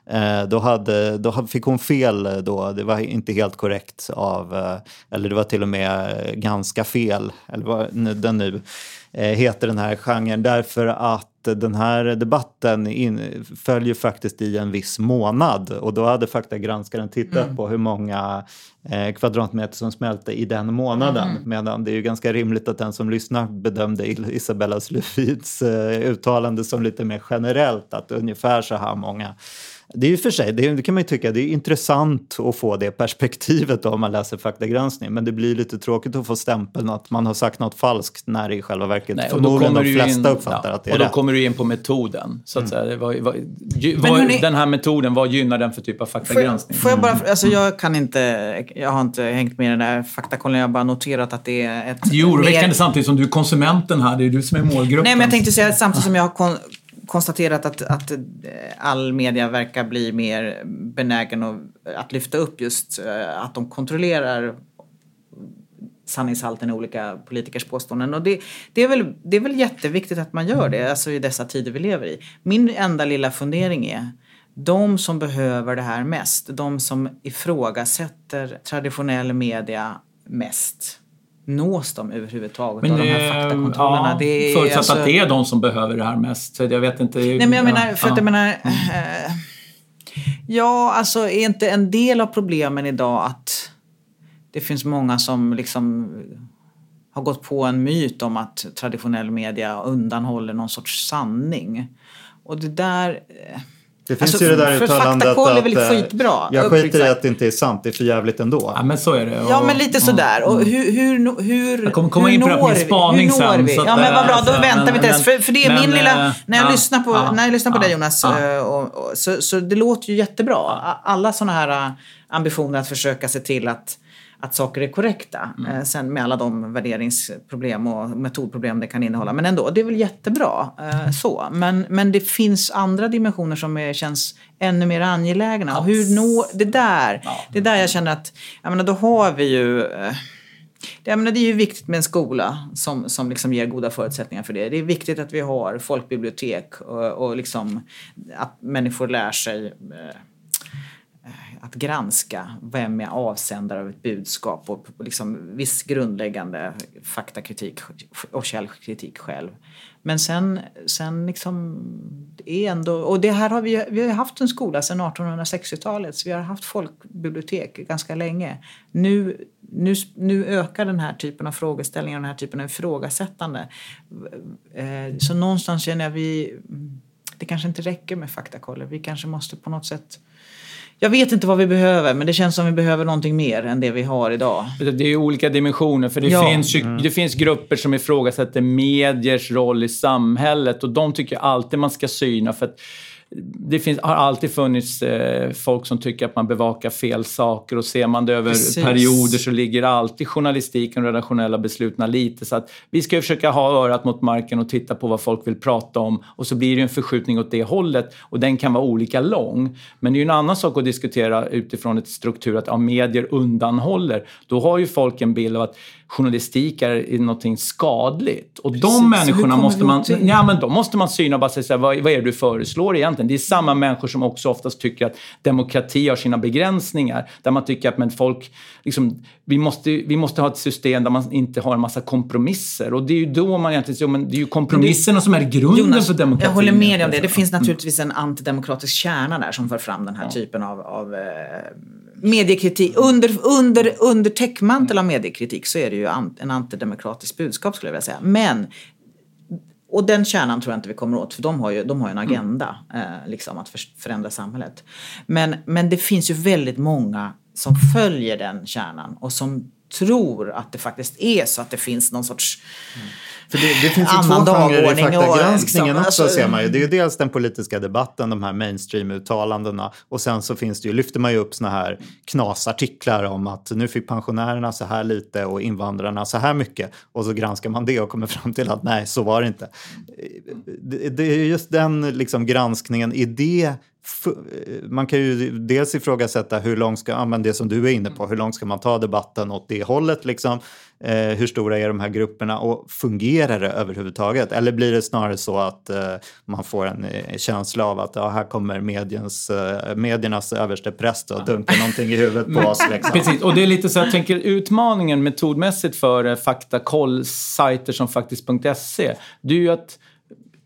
Eh, då, hade, då fick hon fel eh, då, det var inte helt korrekt av, eh, eller det var till och med ganska fel, eller vad den nu heter den här genren, därför att den här debatten in, följer faktiskt i en viss månad och då hade faktagranskaren tittat på hur många eh, kvadratmeter som smälte i den månaden. Medan det är ju ganska rimligt att den som lyssnar bedömde Isabella Lövins eh, uttalande som lite mer generellt, att ungefär så här många. Det är ju för sig, det, är- det kan man ju tycka, det är intressant att få det perspektivet om man läser faktagranskning. Men det blir lite tråkigt att få stämpeln att man har sagt något falskt när det i själva verket Nej, och då förmodligen kommer de du flesta in, uppfattar ja, att det är Och då rätt. Mm. kommer du in på metoden. Så att säga. Vad, vad, vad, hörni- den här metoden, vad gynnar den för typ av Får jag, faktagranskning? får jag bara, alltså jag kan inte, jag har inte hängt med i den där faktakollen, jag har bara noterat att det är ett... Det är ju oroväckande mer- samtidigt som du är konsumenten här. Det är du som är målgruppen. Nej men jag tänkte säga att samtidigt som jag har kon konstaterat att, att eh, all media verkar bli mer benägen att, lyfta upp just eh, att de kontrollerar sanningshalten i olika politikers påståenden. Och det, det, är väl, det är väl jätteviktigt att man gör det, alltså i dessa tider vi lever i. Min enda lilla fundering är, de som behöver det här mest, de som ifrågasätter traditionell media mest, nås de överhuvudtaget av de här eh, faktakontrollerna? Ja, Det är förutsatt alltså- att det är de som behöver det här mest. Så jag vet inte. Nej men jag menar, ja, för att ja. jag menar... Eh, ja, alltså är inte en del av problemen idag att det finns många som liksom har gått på en myt om att traditionell media undanhåller någon sorts sanning. Och det där... Det finns Alltså, ju det där uttalandet faktakoll är väl att, eh, skitbra, Jag skiter i att det inte är sant, det är för jävligt ändå. Ja, men så är det. Ja, Och- men lite sådär. Och hur, hur, no- hur, Jag kommer komma hur in på det min spaning hur når sen, vi? att, Ja, men vad bra. Då eh, väntar vi tills. För, för det är men, min lilla... eh, När jag, ja, lyssnar, på, ja, när jag lyssnar på ja, dig Jonas, ja. och, och, så, så det låter ju jättebra. Alla sådana här ambitioner att försöka se till att att saker är korrekta. Mm. Eh, sen med alla de värderingsproblem och metodproblem det kan innehålla. Men ändå, det är väl jättebra. Eh, så. Men, men det finns andra dimensioner som är, känns ännu mer angelägna. Och hur nå, det där, det är där jag känner att, jag menar då har vi ju eh, Ja, men det är ju viktigt med en skola som, som liksom ger goda förutsättningar för det. Det är viktigt att vi har folkbibliotek och, och liksom att människor lär sig att granska vem är avsändare av ett budskap och liksom viss grundläggande faktakritik och källkritik själv. Men sen, sen liksom, är ändå, och det här har vi, vi har haft en skola sedan 1860-talet så vi har haft folkbibliotek ganska länge. Nu, nu, nu ökar den här typen av frågeställningar och den här typen av ifrågasättande. Eh, så någonstans känner jag att vi, det kanske inte räcker med faktakoller. Vi kanske måste på något sätt jag vet inte vad vi behöver, men det känns som vi behöver någonting mer än det vi har idag. Det är olika dimensioner, för det, Ja. finns, ju, Mm. det finns grupper som ifrågasätter mediers roll i samhället och de tycker alltid man ska syna. för att det finns, har alltid funnits eh, folk som tycker att man bevakar fel saker och ser man det över Precis. perioder så ligger alltid journalistiken och redaktionella besluten lite. Så att vi ska försöka ha örat mot marken och titta på vad folk vill prata om och så blir det en förskjutning åt det hållet och den kan vara olika lång. Men det är ju en annan sak att diskutera utifrån ett struktur att ja, medier undanhåller. Då har ju folk en bild av att journalistik är någonting skadligt. Och Precis. de människorna måste man, ja, men då måste man syna och bara säga så här, vad, vad är det du föreslår egentligen? Det är samma människor som också oftast tycker att demokrati har sina begränsningar. Där man tycker att men folk, liksom, vi, måste, vi måste ha ett system där man inte har en massa kompromisser. Och det är ju då man egentligen säger, men det är ju kompromisserna som är grunden Jonas, för demokratin. jag håller med dig om det. Det finns Mm. naturligtvis en antidemokratisk kärna där som för fram den här typen av, av eh, mediekritik. Under, under, under täckmantel av mediekritik så är det ju an, en antidemokratisk budskap skulle jag vilja säga. Men och den kärnan tror jag inte vi kommer åt för de har ju, de har ju en agenda eh, liksom att för, förändra samhället. Men, men det finns ju väldigt många som följer den kärnan och som tror att det faktiskt är så att det finns någon sorts För det, det finns ju Annan två genrer i faktagranskningen liksom, också alltså- ser man ju. Det är ju dels den politiska debatten, de här mainstream-uttalandena och sen så finns det ju, lyfter man ju upp såna här knasartiklar om att nu fick pensionärerna så här lite och invandrarna så här mycket och så granskar man det och kommer fram till att nej, så var det inte. Det, det är just den liksom granskningen, är det man kan ju dels ifrågasätta hur långt ska, ja, men det som du är inne på, hur långt ska man ta debatten åt det hållet liksom? Eh, hur stora är de här grupperna och fungerar det överhuvudtaget? Eller blir det snarare så att eh, man får en eh, känsla av att ja, här kommer mediens, eh, mediernas överste präst och dunkar någonting i huvudet på [laughs] oss liksom. Precis, och det är lite så jag tänker utmaningen metodmässigt för eh, faktakoll-sajter som faktiskt.se. Det är ju att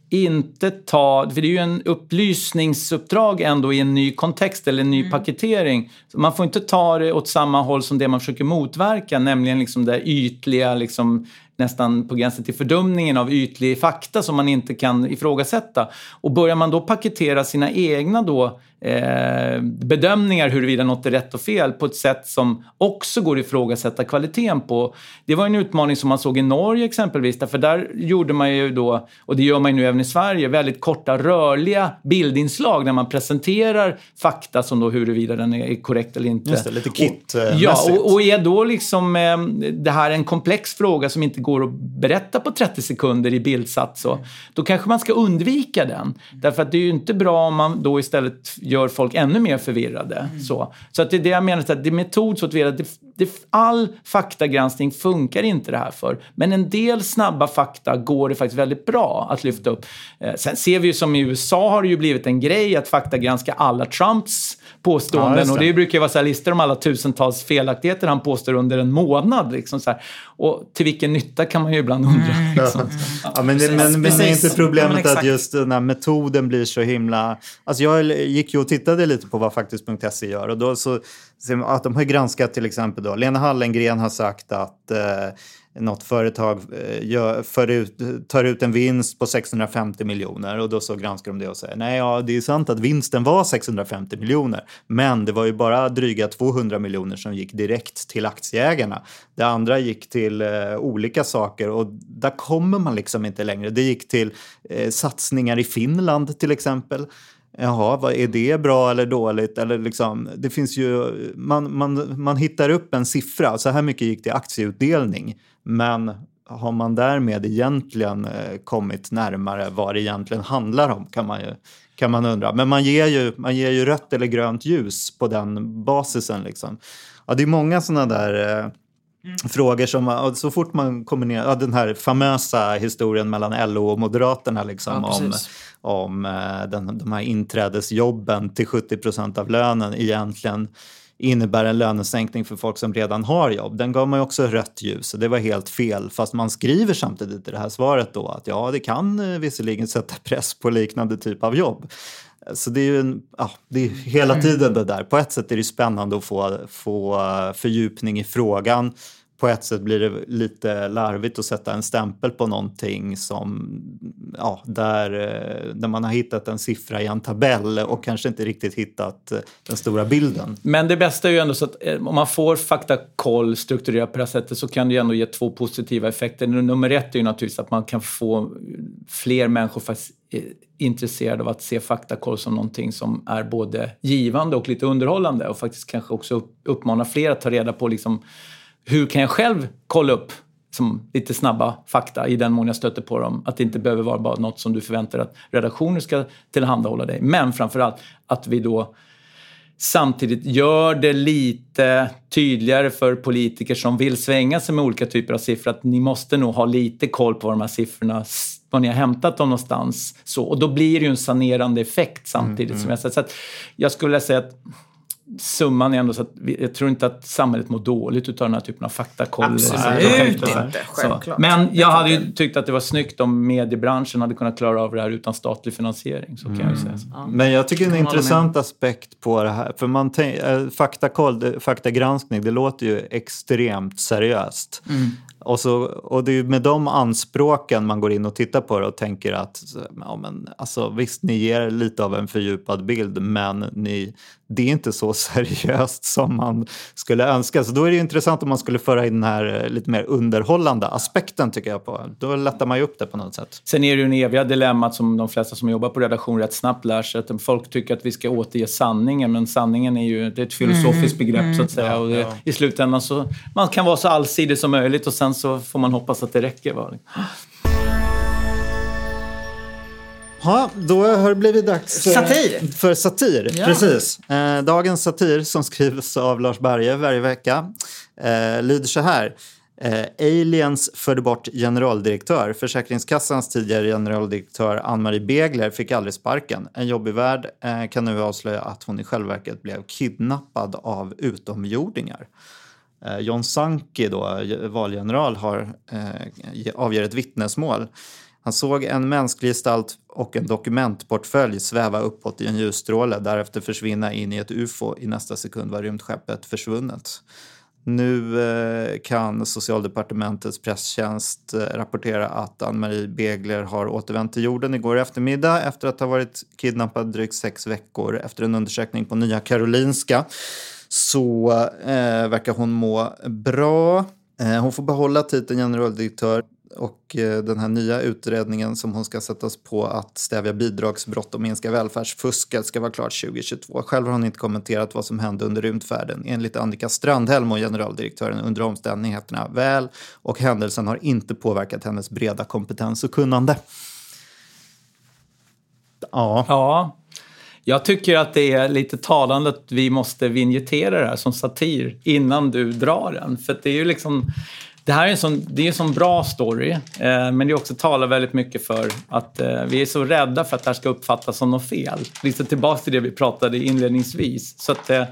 inte ta, för det är ju en upplysningsuppdrag ändå i en ny kontext eller en ny paketering. Så man får inte ta det åt samma håll som det man försöker motverka, nämligen liksom det ytliga, liksom, nästan på gränsen till fördumningen av ytlig fakta som man inte kan ifrågasätta. Och börjar man då paketera sina egna då, eh, bedömningar huruvida något är rätt och fel på ett sätt som också går att ifrågasätta kvaliteten på. Det var en utmaning som man såg i Norge exempelvis, därför där gjorde man ju då, och det gör man ju nu även i Sverige, väldigt korta rörliga bildinslag där man presenterar fakta som då huruvida den är korrekt eller inte. Just det, lite Och- kit-mässigt. Ja, och, och är då liksom eh, det här en komplex fråga som inte går att berätta på 30 sekunder i bildsats så, då kanske man ska undvika den. Därför att det är ju inte bra om man då istället gör folk ännu mer förvirrade. Så, så att det är det jag menar, att det är metod så att vi det, det, all faktagranskning funkar inte det här för. Men en del snabba fakta går det faktiskt väldigt bra att lyfta upp. Eh, sen ser vi ju som i USA har det ju blivit en grej att faktagranska alla Trumps påståenden just och det. det brukar ju vara så här listor om alla tusentals felaktigheter han påstår under en månad. Liksom så här. Och till vilken nytta kan man ju ibland undra. Liksom. Ja, men, Precis, men, men är inte problemet Ja, men att just den här metoden blir så himla... Alltså jag gick ju och tittade lite på vad faktiskt.se gör och då så att de har granskat till exempel då, Lena Hallengren har sagt att eh, något företag eh, gör, för ut, tar ut en vinst på 650 miljoner och då så granskar de det och säger nej, ja, det är sant att vinsten var 650 miljoner, men det var ju bara dryga 200 miljoner som gick direkt till aktieägarna. Det andra gick till eh, olika saker och där kommer man liksom inte längre. Det gick till eh, satsningar i Finland till exempel. Jaha, vad, är det bra eller dåligt? Eller liksom, det finns ju, man, man, man hittar upp en siffra, så här mycket gick till aktieutdelning. Men har man därmed egentligen eh, kommit närmare vad det egentligen handlar om kan man ju kan man undra. Men man ger ju, man ger ju rött eller grönt ljus på den basisen. Liksom. Ja, det är många sådana där eh, eh, Frågor som, så fort man kommer ner, ja, den här famösa historien mellan LO och Moderaterna liksom, Ja, om, om eh, den, de här inträdesjobben till 70 procent av lönen egentligen innebär en lönesänkning för folk som redan har jobb. Den gav man ju också rött ljus och det var helt fel. Fast man skriver samtidigt i det här svaret då att ja, det kan eh, visserligen sätta press på liknande typ av jobb. Så det är ju en, ja, det är hela tiden det där. På ett sätt är det spännande att få, få eh, fördjupning i frågan. På ett sätt blir det lite larvigt att sätta en stämpel på någonting som, ja, där, eh, där man har hittat en siffra i en tabell och kanske inte riktigt hittat eh, den stora bilden. Men det bästa är ju ändå så att eh, om man får faktakoll strukturerat på det här sättet så kan det ju ändå ge två positiva effekter. Nummer ett är ju naturligtvis att man kan få fler människor faktiskt intresserade av att se faktakoll som någonting som är både givande och lite underhållande och faktiskt kanske också uppmana fler att ta reda på liksom hur kan jag själv kolla upp som lite snabba fakta i den mån jag stöter på dem. Att det inte behöver vara bara något som du förväntar att redaktioner ska tillhandahålla dig. Men framförallt att vi då samtidigt gör det lite tydligare för politiker som vill svänga sig med olika typer av siffror att ni måste nog ha lite koll på de här siffrorna, var ni har hämtat dem någonstans. Så, och då blir det ju en sanerande effekt samtidigt. som jag säger. Så att jag skulle säga att summan är ändå så att vi, jag tror inte att samhället mår dåligt utav den här typen av faktakoll. Absolut så inte, självklart. Men jag hade ju tyckt att det var snyggt om mediebranschen hade kunnat klara av det här utan statlig finansiering. Så kan jag ju säga. Så. Men jag tycker en med. intressant aspekt på det här, för man tänk, eh, faktakoll, det- faktagranskning, det låter ju extremt seriöst. Mm. Och, så, och det är ju med de anspråken man går in och tittar på det och tänker att ja, men, alltså, visst, ni ger lite av en fördjupad bild men ni, det är inte så [laughs] seriöst som man skulle önska. Så då är det ju intressant om man skulle föra in den här eh, lite mer underhållande aspekten tycker jag på. Då lättar man ju upp det på något sätt. Sen är det ju en eviga dilemmat som de flesta som jobbar på redaktion rätt snabbt lär sig. Att folk tycker att vi ska återge sanningen, men sanningen är ju det är ett filosofiskt begrepp så att säga. Och det, I slutändan så man kan vara så allsidig som möjligt och sen så får man hoppas att det räcker. Va? Ja, då har det blivit dags för Satir. För satir, Ja. precis. Eh, dagens satir som skrivs av Lars Berge varje vecka eh, lyder så här. Eh, aliens förde bort generaldirektör. Försäkringskassans tidigare generaldirektör Ann-Marie Begler fick aldrig sparken. En jobbig värld eh, kan nu avslöja att hon i själva verket blev kidnappad av utomjordingar. Eh, John Sankey, då, valgeneral, har, eh, avger ett vittnesmål. Han såg en mänsklig gestalt och en dokumentportfölj sväva uppåt i en ljusstråle, därefter försvinna in i ett ufo. I nästa sekund var rymdskeppet försvunnet. Nu eh, kan Socialdepartementets presstjänst eh, rapportera att Ann-Marie Begler har återvänt till jorden igår eftermiddag efter att ha varit kidnappad drygt sex veckor. Efter en undersökning på Nya Karolinska så eh, verkar hon må bra. Eh, hon får behålla titeln generaldirektör och eh, den här nya utredningen som hon ska sättas på att stävja bidragsbrott och minska välfärdsfusket ska vara klart 2022. Själv har hon inte kommenterat vad som hände under rymdfärden. Enligt Annika Strandhäll och generaldirektören under omständigheterna väl och händelsen har inte påverkat hennes breda kompetens och kunnande. Ja, Ja, jag tycker att det är lite talande att vi måste vinjettera det här som satir innan du drar den. För det är ju liksom... Det här är en sån, det är en sån bra story, eh, men det också talar väldigt mycket för att eh, vi är så rädda för att det här ska uppfattas som något fel. Lite tillbaka till det vi pratade inledningsvis. Så att, eh,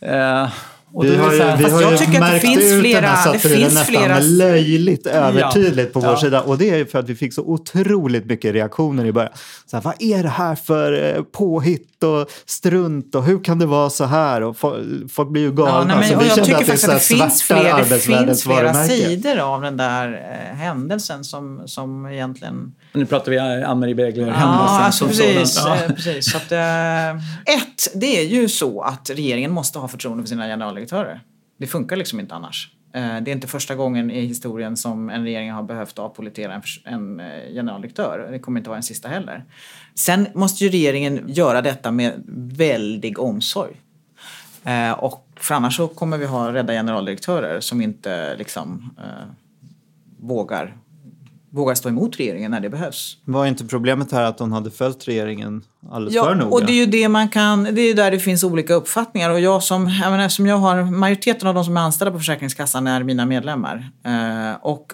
eh, och vi har ju, här- vi fast har jag ju tycker att det märkt finns ut den flera- här det finns nästan flera- löjligt övertydligt på vår Ja. sida. Och det är ju för att vi fick så otroligt mycket reaktioner i början. Så här, vad är det här för eh, påhitt och strunt och hur kan det vara så här? Och fo- folk blir ju galna. Ja, nej, men, vi jag tycker att det, faktiskt att det finns flera, det finns flera sidor av den där eh, händelsen som, som egentligen... Nu pratar vi Ann-Marie Begler, Ja, händelsen alltså som precis. sådan. Ja. eh, precis. Så att, eh, ett, det är ju så att regeringen måste ha förtroende för sina generaldirektörer. Det funkar liksom inte annars. Eh, det är inte första gången i historien som en regering har behövt avpolitera en, eh, generaldirektör. Det kommer inte vara den sista heller. Sen måste ju regeringen göra detta med väldig omsorg. Eh, och för annars så kommer vi ha rädda generaldirektörer som inte liksom eh, vågar vågar stå emot regeringen när det behövs. Var inte problemet här att hon hade följt regeringen alldeles för Ja, noga? och det är ju det man kan, det är där det finns olika uppfattningar. Och jag som, jag menar, som jag har, majoriteten av de som är anställda på Försäkringskassan är mina medlemmar. Eh, och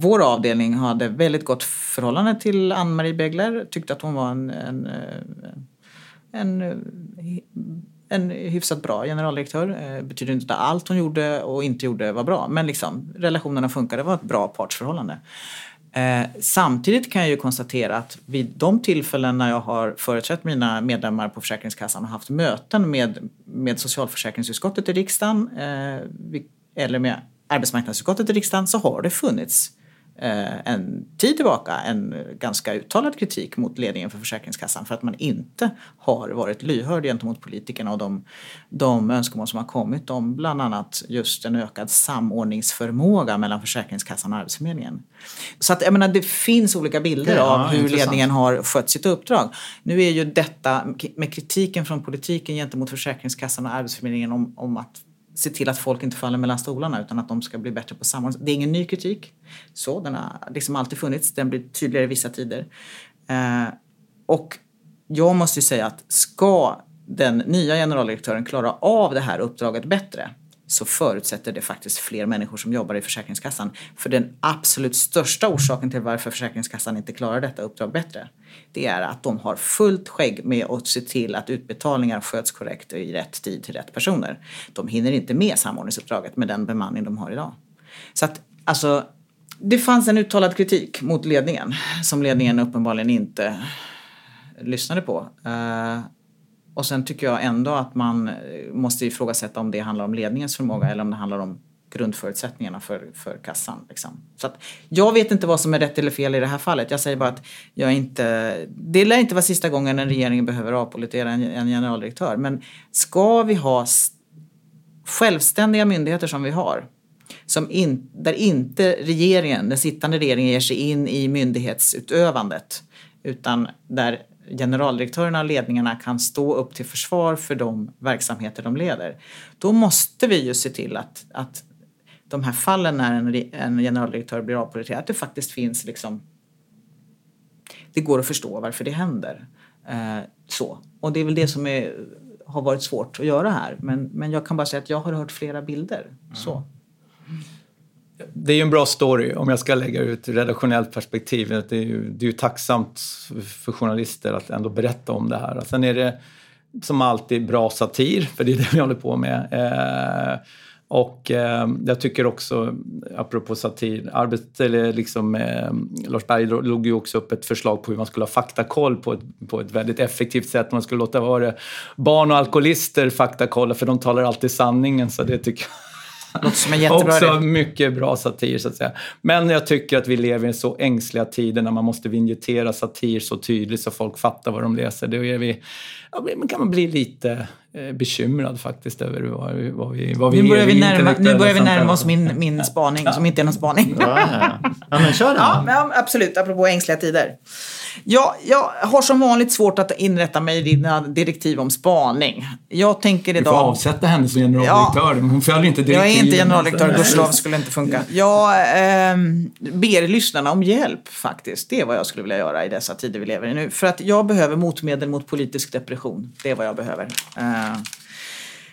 vår avdelning hade väldigt gott förhållande till Ann-Marie Begler. Tyckte att hon var en, en, eh, en, eh, en hyfsat bra generaldirektör. Eh, betyder inte att allt hon gjorde och inte gjorde var bra. Men liksom, relationerna funkade, det var ett bra partsförhållande. Eh, samtidigt kan jag ju konstatera att vid de tillfällen när jag har företrätt mina medlemmar på Försäkringskassan och haft möten med, med socialförsäkringsutskottet i riksdagen eh, eller med arbetsmarknadsutskottet i riksdagen så har det funnits en tid tillbaka en ganska uttalad kritik mot ledningen för Försäkringskassan för att man inte har varit lyhörd gentemot politikerna och de, de önskemål som har kommit om bland annat just en ökad samordningsförmåga mellan Försäkringskassan och Arbetsförmedlingen. Så att jag menar, det finns olika bilder Okej, av ja, hur intressant. ledningen har skött sitt uppdrag. Nu är ju detta med kritiken från politiken gentemot Försäkringskassan och Arbetsförmedlingen om, om att se till att folk inte faller mellan stolarna utan att de ska bli bättre på samordning. Det är ingen ny kritik. Så, den har liksom alltid funnits. Den blir tydligare i vissa tider. Eh, och jag måste ju säga att ska den nya generaldirektören klara av det här uppdraget bättre så förutsätter det faktiskt fler människor som jobbar i Försäkringskassan. För den absolut största orsaken till varför Försäkringskassan inte klarar detta uppdrag bättre det är att de har fullt skägg med att se till att utbetalningar sköts korrekt och i rätt tid till rätt personer. De hinner inte med samordningsuppdraget med den bemanning de har idag. Så att, alltså, det fanns en uttalad kritik mot ledningen som ledningen uppenbarligen inte lyssnade på. Eh, och sen tycker jag ändå att man eh, måste ifrågasätta om det handlar om ledningens förmåga eller om det handlar om grundförutsättningarna för, för kassan. Liksom. Så att jag vet inte vad som är rätt eller fel i det här fallet. Jag säger bara att jag inte, det lär inte vara sista gången en regering behöver avpolitera en, en generaldirektör. Men ska vi ha självständiga myndigheter som vi har som in, där inte regeringen, den sittande regeringen ger sig in i myndighetsutövandet utan där generaldirektörerna och ledningarna kan stå upp till försvar för de verksamheter de leder. Då måste vi ju se till att, att de här fallen när en, en generaldirektör blir avpoliterad, att det faktiskt finns liksom det går att förstå varför det händer. Eh, så. Och det är väl det som är, har varit svårt att göra här. Men, men jag kan bara säga att jag har hört flera bilder. Så. Mm. Det är ju en bra story om jag ska lägga ut redaktionellt perspektiv. Det är ju, det är ju tacksamt för journalister att ändå berätta om det här. Sen är det som alltid bra satir, för det är det vi håller på med. Eh, och eh, jag tycker också, apropå satir, arbet, eller liksom, eh, Lars Berg låg ju också upp ett förslag på hur man skulle ha faktakoll på ett, på ett väldigt effektivt sätt. Man skulle låta vara barn och alkoholister faktakolla, för de talar alltid sanningen. Så det tycker jag Låter som en jättebra Också idé. mycket bra satir så att säga. Men jag tycker att vi lever i så ängsliga tider när man måste vinjettera satir så tydligt så folk fattar vad de läser. Då är vi, ja, men kan man bli lite eh, bekymrad faktiskt över vad, vad vi, vad vi Nu börjar är vi närma, nu börjar vi närma oss min, min spaning, som inte är någon spaning. Ja, ja. ja, men kör den. Ja, men absolut, apropå ängsliga tider. Ja, jag har som vanligt svårt att inrätta mig i dina direktiv om spaning. Jag tänker Vi får idag... avsätta henne som generaldirektör. men Hon följer inte Jag direktiven. är inte generaldirektör, gudskelov skulle inte funka. Jag eh, ber lyssnarna om hjälp faktiskt. Det är vad jag skulle vilja göra i dessa tider vi lever i nu. För att jag behöver motmedel mot politisk depression. Det är vad jag behöver. Eh,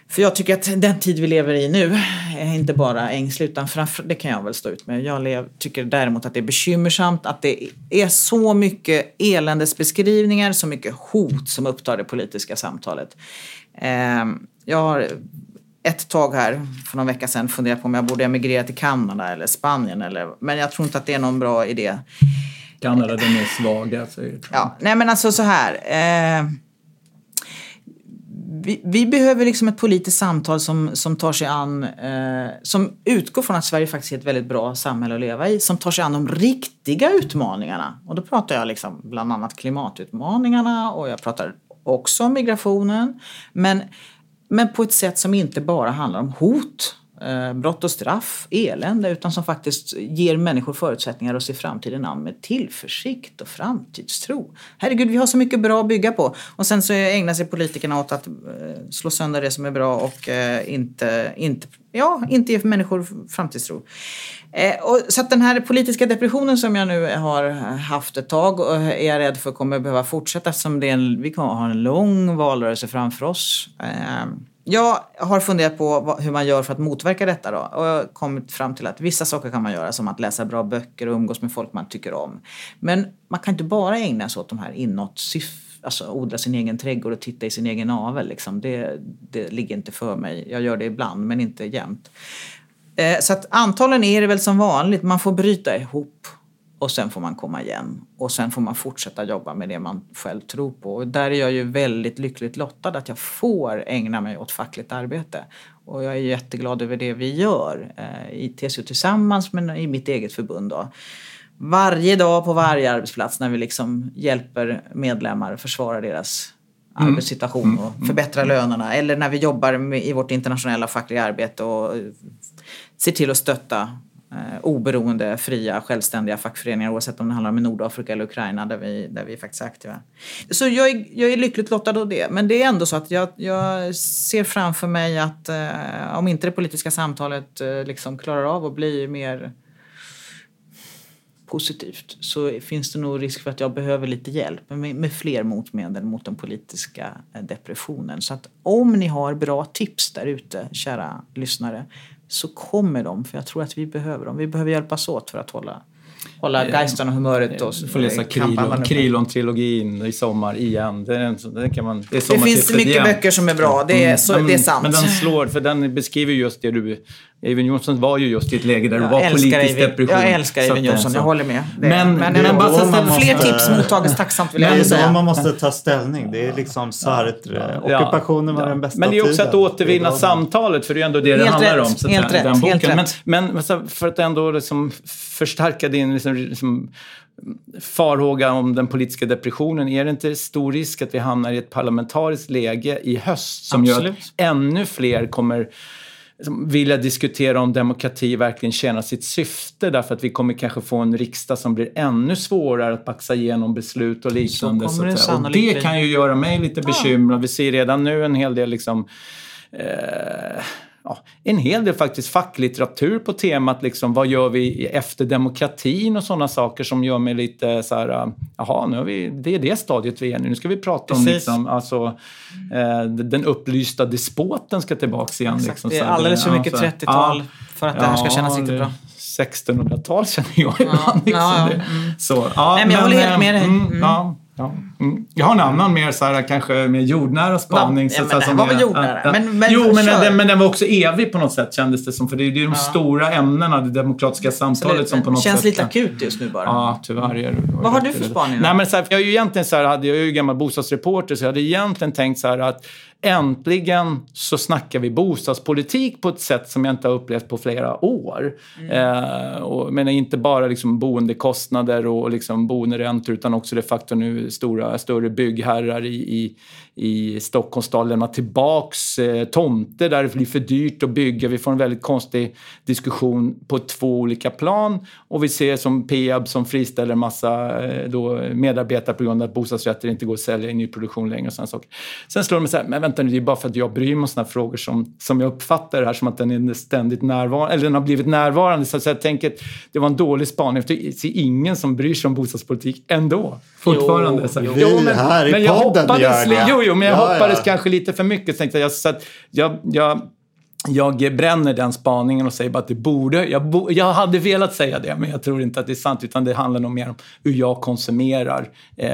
för jag tycker att den tid vi lever i nu är inte bara ängslig utan framför, det kan jag väl stå ut med. Jag lev, tycker däremot att det är bekymmersamt att det är så mycket eländesbeskrivningar, så mycket hot som upptar det politiska samtalet. Eh, jag har ett tag här för någon vecka sedan funderat på om jag borde emigrera till Kanada eller Spanien. Eller, men jag tror inte att det är någon bra idé. Kanada, de är svaga. Så är det. Ja, nej men alltså så här. Vi, vi behöver liksom ett politiskt samtal som, som tar sig an, eh, som utgår från att Sverige faktiskt är ett väldigt bra samhälle att leva i, som tar sig an de riktiga utmaningarna. Och då pratar jag liksom bland annat klimatutmaningarna och jag pratar också om migrationen. Men, men på ett sätt som inte bara handlar om hot Eh, brott och straff, elände, utan som faktiskt ger människor förutsättningar att se framtiden an med tillförsikt och framtidstro. Herregud, vi har så mycket bra att bygga på. Och sen så ägnar sig politikerna åt att eh, slå sönder det som är bra och eh, inte, inte, ja, inte ge människor framtidstro. Och, så att den här politiska depressionen som jag nu har haft ett tag och är jag rädd för kommer behöva fortsätta eftersom det är en, vi kommer ha en lång valrörelse framför oss. Jag har funderat på hur man gör för att motverka detta då och jag har kommit fram till att vissa saker kan man göra som att läsa bra böcker och umgås med folk man tycker om. Men man kan inte bara ägna sig åt de här inåt alltså odla sin egen trädgård och titta i sin egen avel. Liksom. Det, det ligger inte för mig. Jag gör det ibland men inte jämt. Eh, så att antalen är det väl som vanligt, man får bryta ihop och sen får man komma igen. Och sen får man fortsätta jobba med det man själv tror på. Och där är jag ju väldigt lyckligt lottad att jag får ägna mig åt fackligt arbete. Och jag är jätteglad över det vi gör eh, i TCO Tillsammans men i mitt eget förbund. Då. Varje dag på varje arbetsplats när vi liksom hjälper medlemmar försvara deras mm. arbetssituation och mm. förbättra lönerna. Eller när vi jobbar med, i vårt internationella fackliga arbete och ser till att stötta eh, Eh, oberoende, fria, självständiga fackföreningar oavsett om det handlar om Nordafrika eller Ukraina där vi, där vi faktiskt är aktiva. Så jag är, jag är lyckligt lottad av det. Men det är ändå så att jag, jag ser framför mig att eh, om inte det politiska samtalet eh, liksom klarar av att bli mer positivt så finns det nog risk för att jag behöver lite hjälp med, med fler motmedel mot den politiska eh, depressionen. Så att om ni har bra tips där ute, kära lyssnare, så kommer de, för jag tror att vi behöver dem. Vi behöver hjälpas åt för att hålla hålla geisten och humöret och Du får läsa Krilon-trilogin i sommar igen. Det, det, kan man, det, det finns mycket igen. böcker som är bra, det är, så, men, det är sant. Men den slår, för den beskriver just det du Eivind Johnson var ju just i ett läge där det var politisk depression. Jag älskar Eivind Johnson, jag håller med. Det, men, men, men bara så måste, fler tips mottages tacksamt vill jag säga. Är man måste ta ställning. Det är liksom Sartre. Ja. Ockupationen var den bästa Men det är också tiden. att återvinna samtalet, för det är ändå det helt det handlar rätt, om. Så helt rätt, den boken. Helt men, men för att ändå liksom förstärka din liksom, liksom, farhåga om den politiska depressionen. Är det inte stor risk att vi hamnar i ett parlamentariskt läge i höst som Absolut. gör att ännu fler kommer vilja diskutera om demokrati verkligen tjänar sitt syfte därför att vi kommer kanske få en riksdag som blir ännu svårare att baxa igenom beslut och liknande. Så det, och det kan ju göra mig lite bekymrad. Vi ser redan nu en hel del liksom, eh, ja, en hel del faktiskt facklitteratur på temat liksom, vad gör vi efter demokratin och sådana saker som gör mig lite så här, jaha, nu har vi, det är det stadiet vi är nu. Nu ska vi prata Precis. om liksom, alltså, eh, den upplysta despoten ska tillbaks igen. Liksom, det är alldeles för mycket 30-tal ja, för att det här ska kännas riktigt bra. 1600-tal känner jag ibland. Ja, liksom. ja, ja. Mm. Så, ja, Nej, men jag håller helt med dig. Mm, mm. Ja. Ja. Mm. Jag har en annan mer så här, kanske mer jordnära spaning. Ja, så, men så, den var väl jordnära? Ja, men, men, jo, men den, men den var också evig på något sätt kändes det som. För det är ju de ja. stora ämnena, det demokratiska samtalet Absolut, som på något känns sätt... lite akut just nu bara. Ja, tyvärr är det. Vad har du för spaning? Nej, men så här, jag är ju egentligen så här, jag är ju gammal bostadsreporter så jag hade egentligen tänkt så här att äntligen så snackar vi bostadspolitik på ett sätt som jag inte har upplevt på flera år. Mm. Eh, och, men inte bara liksom boendekostnader och liksom boenderäntor utan också det faktum nu stora, större byggherrar i, i i Stockholmsstad lämna tillbaks eh, tomter där det blir för dyrt att bygga. Vi får en väldigt konstig diskussion på två olika plan och vi ser som Peab som friställer massa eh, då, medarbetare på grund av att bostadsrätter inte går att sälja i nyproduktion längre och sådana saker. Sen slår de mig så här, men vänta nu, det är bara för att jag bryr mig om sådana frågor som, som jag uppfattar det här som att den är ständigt närvarande, eller den har blivit närvarande. Så, så jag tänker att det var en dålig spaning, för det är ingen som bryr sig om bostadspolitik ändå. Fortfarande. Jo, så, jo. jo men, här i men jag podden hoppades, gör det. Jo, jo, men jag ja, hoppades ja. kanske lite för mycket. Tänkte jag, så jag, jag, jag bränner den spaningen och säger bara att det borde... Jag, bo, jag hade velat säga det, men jag tror inte att det är sant. Utan det handlar nog mer om hur jag konsumerar, eh,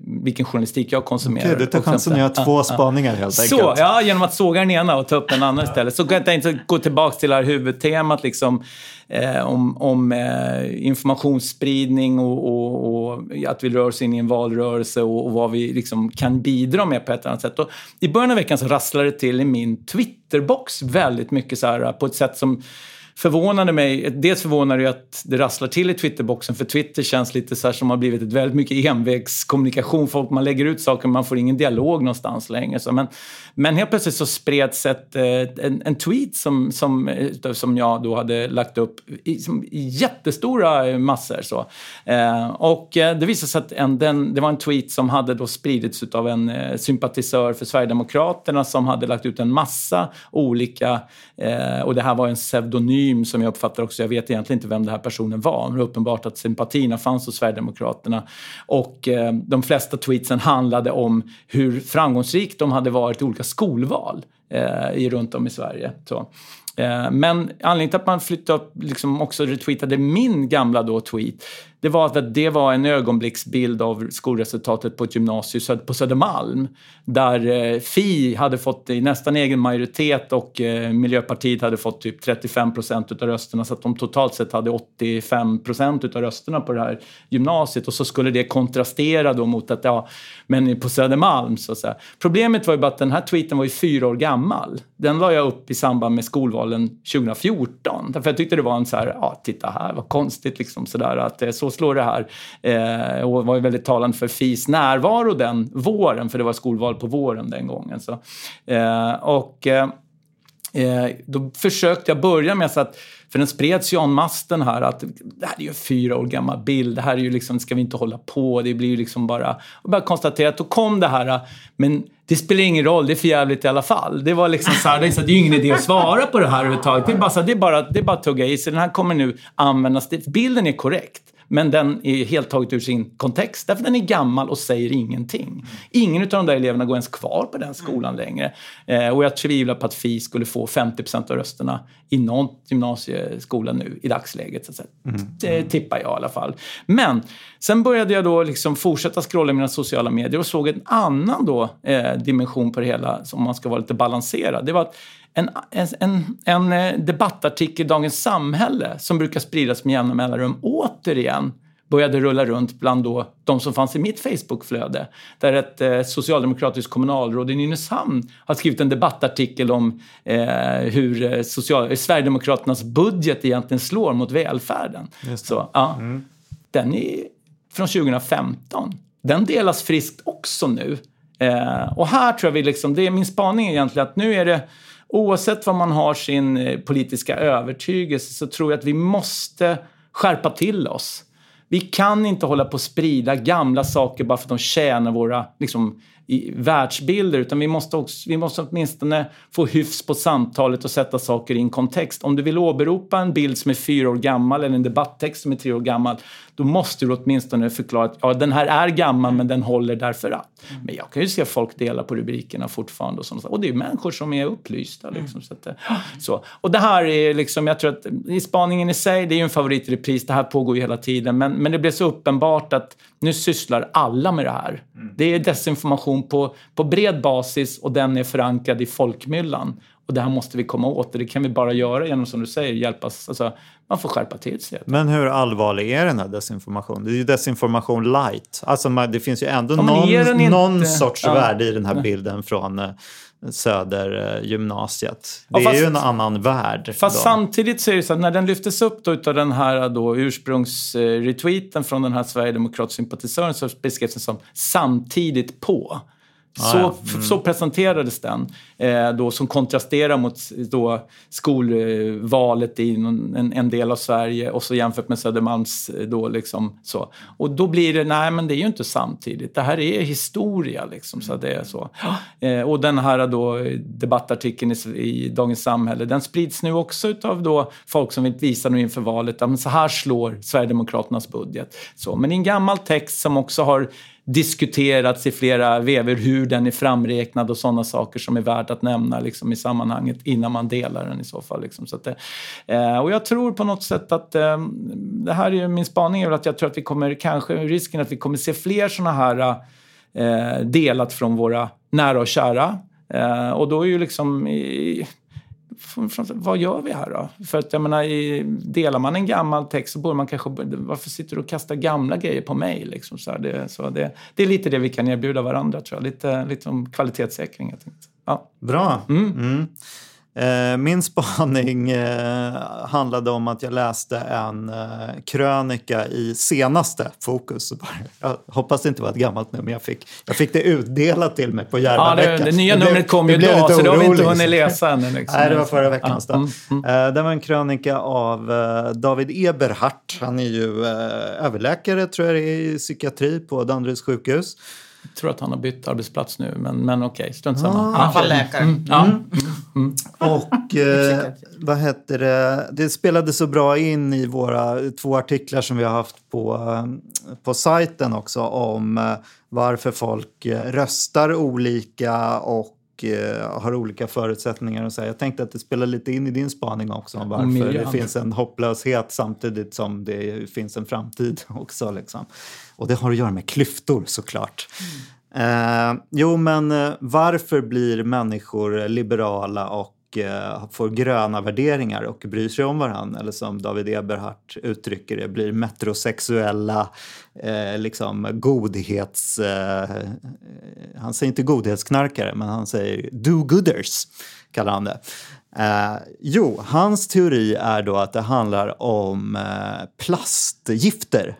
vilken journalistik jag konsumerar. Okej, du tar chansen att göra två spaningar helt så, enkelt. Så, ja, genom att såga den ena och ta upp den andra istället. Så kan jag inte gå tillbaka till det här huvudtemat. Liksom, eh, om, om eh, informationsspridning och, och, och, att vi rör oss in i en valrörelse och, och, vad vi liksom kan bidra med på ett annat sätt. Och I början av veckan så rasslade det till i min Twitterbox väldigt mycket så här, eh, på ett sätt som förvånade mig, dels förvånade det att det rasslar till i Twitterboxen för Twitter känns lite så här som har blivit ett väldigt mycket envägskommunikation. Folk, man lägger ut saker, man får ingen dialog någonstans längre. Så, men, men helt plötsligt så spreds ett, eh, en, en tweet som, som, eh, som jag då hade lagt upp i, som, i jättestora massor. Så. Eh, och eh, det visade sig att en, den, det var en tweet som hade då spridits av en eh, sympatisör för Sverigedemokraterna som hade lagt ut en massa olika, eh, och det här var en pseudonym som jag uppfattar också, jag vet egentligen inte vem den här personen var, men det är uppenbart att sympatierna fanns hos Sverigedemokraterna. Och eh, de flesta tweetsen handlade om hur framgångsrikt de hade varit i olika skolval eh, i, runt om i Sverige. Så. Eh, men anledningen till att man flyttade upp, liksom också retweetade min gamla då tweet, det var att det var en ögonblicksbild av skolresultatet på ett gymnasium på Södermalm. Där eh, Fi hade fått eh, nästan egen majoritet och eh, Miljöpartiet hade fått typ 35 procent av rösterna så att de totalt sett hade 85 procent av rösterna på det här gymnasiet. Och så skulle det kontrastera då mot att, ja, men på Södermalm så att säga. Problemet var ju bara att den här tweeten var ju fyra år gammal. Den la jag upp i samband med skolvalen 2014. Därför jag tyckte det var en så här, ja titta här, vad konstigt liksom sådär att det är så slår det här. Eh, och var ju väldigt talande för FIs närvaro den våren, för det var skolval på våren den gången. Så. Eh, och eh, eh då försökte jag börja med så att för den spreds ju en masten här att det här är ju en fyra år gammal bild, det här är ju liksom, ska vi inte hålla på, det blir ju liksom bara... Och bara konstatera att då kom det här, men det spelar ingen roll, det är för jävligt i alla fall. Det var liksom så här, det är ju ingen idé att svara på det här överhuvudtaget. Det är bara, så här, det är bara, det är bara att tugga i sig. Den här kommer nu användas, bilden är korrekt. Men den är helt taget ur sin kontext därför den är gammal och säger ingenting. Ingen av de där eleverna går ens kvar på den skolan längre. Eh, och jag tvivlar på att Fi skulle få 50% av rösterna i någon gymnasieskola nu i dagsläget. Så mm. Det tippar jag i alla fall. Men sen började jag då liksom fortsätta scrolla i mina sociala medier och såg en annan då, eh, dimension på det hela, om man ska vara lite balanserad. Det var att en, en, en eh, debattartikel i Dagens Samhälle som brukar spridas med jämna mellanrum återigen började rulla runt bland då de som fanns i mitt Facebookflöde. Där ett eh, socialdemokratiskt kommunalråd i Nynäshamn har skrivit en debattartikel om eh, hur eh, social, Sverigedemokraternas budget egentligen slår mot välfärden. Så, ja, mm. Den är från 2015. Den delas friskt också nu. Eh, och här tror jag vi liksom, det är min spaning egentligen att nu är det oavsett vad man har sin eh, politiska övertygelse så tror jag att vi måste skärpa till oss. Vi kan inte hålla på att sprida gamla saker bara för att de tjänar våra liksom, i världsbilder utan vi måste, också, vi måste åtminstone få hyfs på samtalet och sätta saker i en kontext. Om du vill åberopa en bild som är fyra år gammal eller en debatttext som är tre år gammal då måste du åtminstone förklara att ja, den här är gammal men den håller därför att. Men jag kan ju se folk dela på rubrikerna fortfarande och sånt. Och det är människor som är upplysta. Liksom, så, att, så. Och det här är liksom, jag tror att i spaningen i sig, det är ju en favorit i repris, det här pågår ju hela tiden. Men, men det blev så uppenbart att nu sysslar alla med det här. Det är desinformation på, på bred basis och den är förankrad i folkmyllan. Och det här måste vi komma åt och det kan vi bara göra genom, som du säger, hjälpas. Alltså, man får skärpa till sig. Men hur allvarlig är den här desinformationen? Det är ju desinformation light. Alltså det finns ju ändå någon, inte... någon sorts ja. värde i den här bilden från eh, Södergymnasiet. Det ja, fast, är ju en annan värld. Fast då. samtidigt så är det så att när den lyftes upp då utav den här då ursprungsretweeten från den här sverigedemokratsympatisören så beskrevs den som samtidigt på. Så, ah, ja. mm. så presenterades den, eh, då, som kontrasterar mot då, skolvalet i någon, en, en, del av Sverige och så jämfört med Södermalms. Eh, då, liksom, så. Och då blir det, nej men det är ju inte samtidigt. Det här är historia. Liksom, så det är så. Eh, och den här då, debattartikeln i, i, Dagens Samhälle, den sprids nu också av då, folk som vill visa nu inför valet att så här slår Sverigedemokraternas budget. Så, men i en gammal text som också har diskuterats i flera vever hur den är framräknad och sådana saker som är värt att nämna liksom, i sammanhanget innan man delar den i så fall. Liksom. Så att, eh, och jag tror på något sätt att eh, det här är min spaning är att jag tror att vi kommer, kanske risken att vi kommer se fler sådana här eh, delat från våra nära och kära. Eh, och då är ju liksom i, vad gör vi här då? För att jag menar, delar man en gammal text så borde man kanske... Varför sitter du och kastar gamla grejer på mig? Liksom så det, så det, det är lite det vi kan erbjuda varandra tror jag. Lite, lite om kvalitetssäkring. Jag ja. Bra. Mm. Mm. Eh, min [laughs] spaning eh, handlade om att jag läste en eh, krönika i senaste Fokus. [laughs] Jag hoppas det inte var ett gammalt nummer, jag fick, jag fick det utdelat till mig på Ja, Järvaveckan. det, det nya numret kom ju idag, så det har vi inte hunnit läsa ännu. Liksom. [laughs] Nej, det var förra veckans. Ja, mm, mm. Det var en krönika av David Eberhardt. Han är ju överläkare, tror jag det är, i psykiatri på Danderyds sjukhus. Jag tror att han har bytt arbetsplats nu, men, men okej, strunt samma. I alla fall läkare. Mm, ja. Och eh, vad heter det? Det spelade så bra in i våra två artiklar som vi har haft på, eh, på sajten också om eh, varför folk eh, röstar olika och eh, har olika förutsättningar. Och så här. Jag tänkte att det spelar lite in i din spaning också om varför miljön. det finns en hopplöshet samtidigt som det finns en framtid [laughs] också. Liksom. Och det har att göra med klyftor såklart. Eh, jo, men eh, varför blir människor liberala och eh, får gröna värderingar och bryr sig om varandra? Eller som David Eberhardt uttrycker det, blir metrosexuella eh, liksom godhets... Eh, han säger inte godhetsknarkare, men han säger do-gooders, kallar han det. Eh, jo, hans teori är då att det handlar om eh, plastgifter.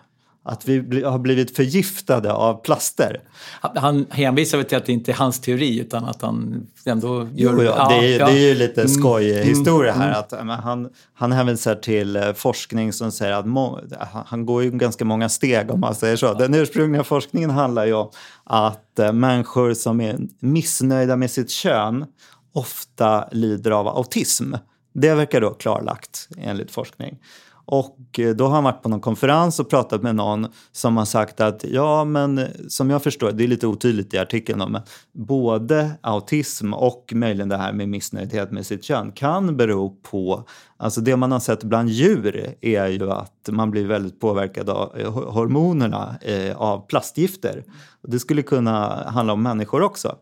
Att vi har blivit förgiftade av plaster. Han hänvisar väl till att det inte är hans teori, utan att han ändå gör... Jo, ja, det, är, ja. det är ju lite skojhistoria Mm, här. Att, men han, han hänvisar till eh, forskning som säger att må, han- han går ju ganska många steg om man säger så. Den ursprungliga forskningen handlar ju om att eh, människor som är missnöjda med sitt kön ofta lider av autism. Det verkar då klarlagt enligt forskning. Och eh, då har han varit på någon konferens och pratat med någon som har sagt att ja, men eh, som jag förstår, det är lite otydligt i artikeln, men både autism och möjligen det här med missnöjdhet med sitt kön kan bero på, alltså det man har sett bland djur är ju att man blir väldigt påverkad av eh, hormonerna eh, av plastgifter. Det skulle kunna handla om människor också.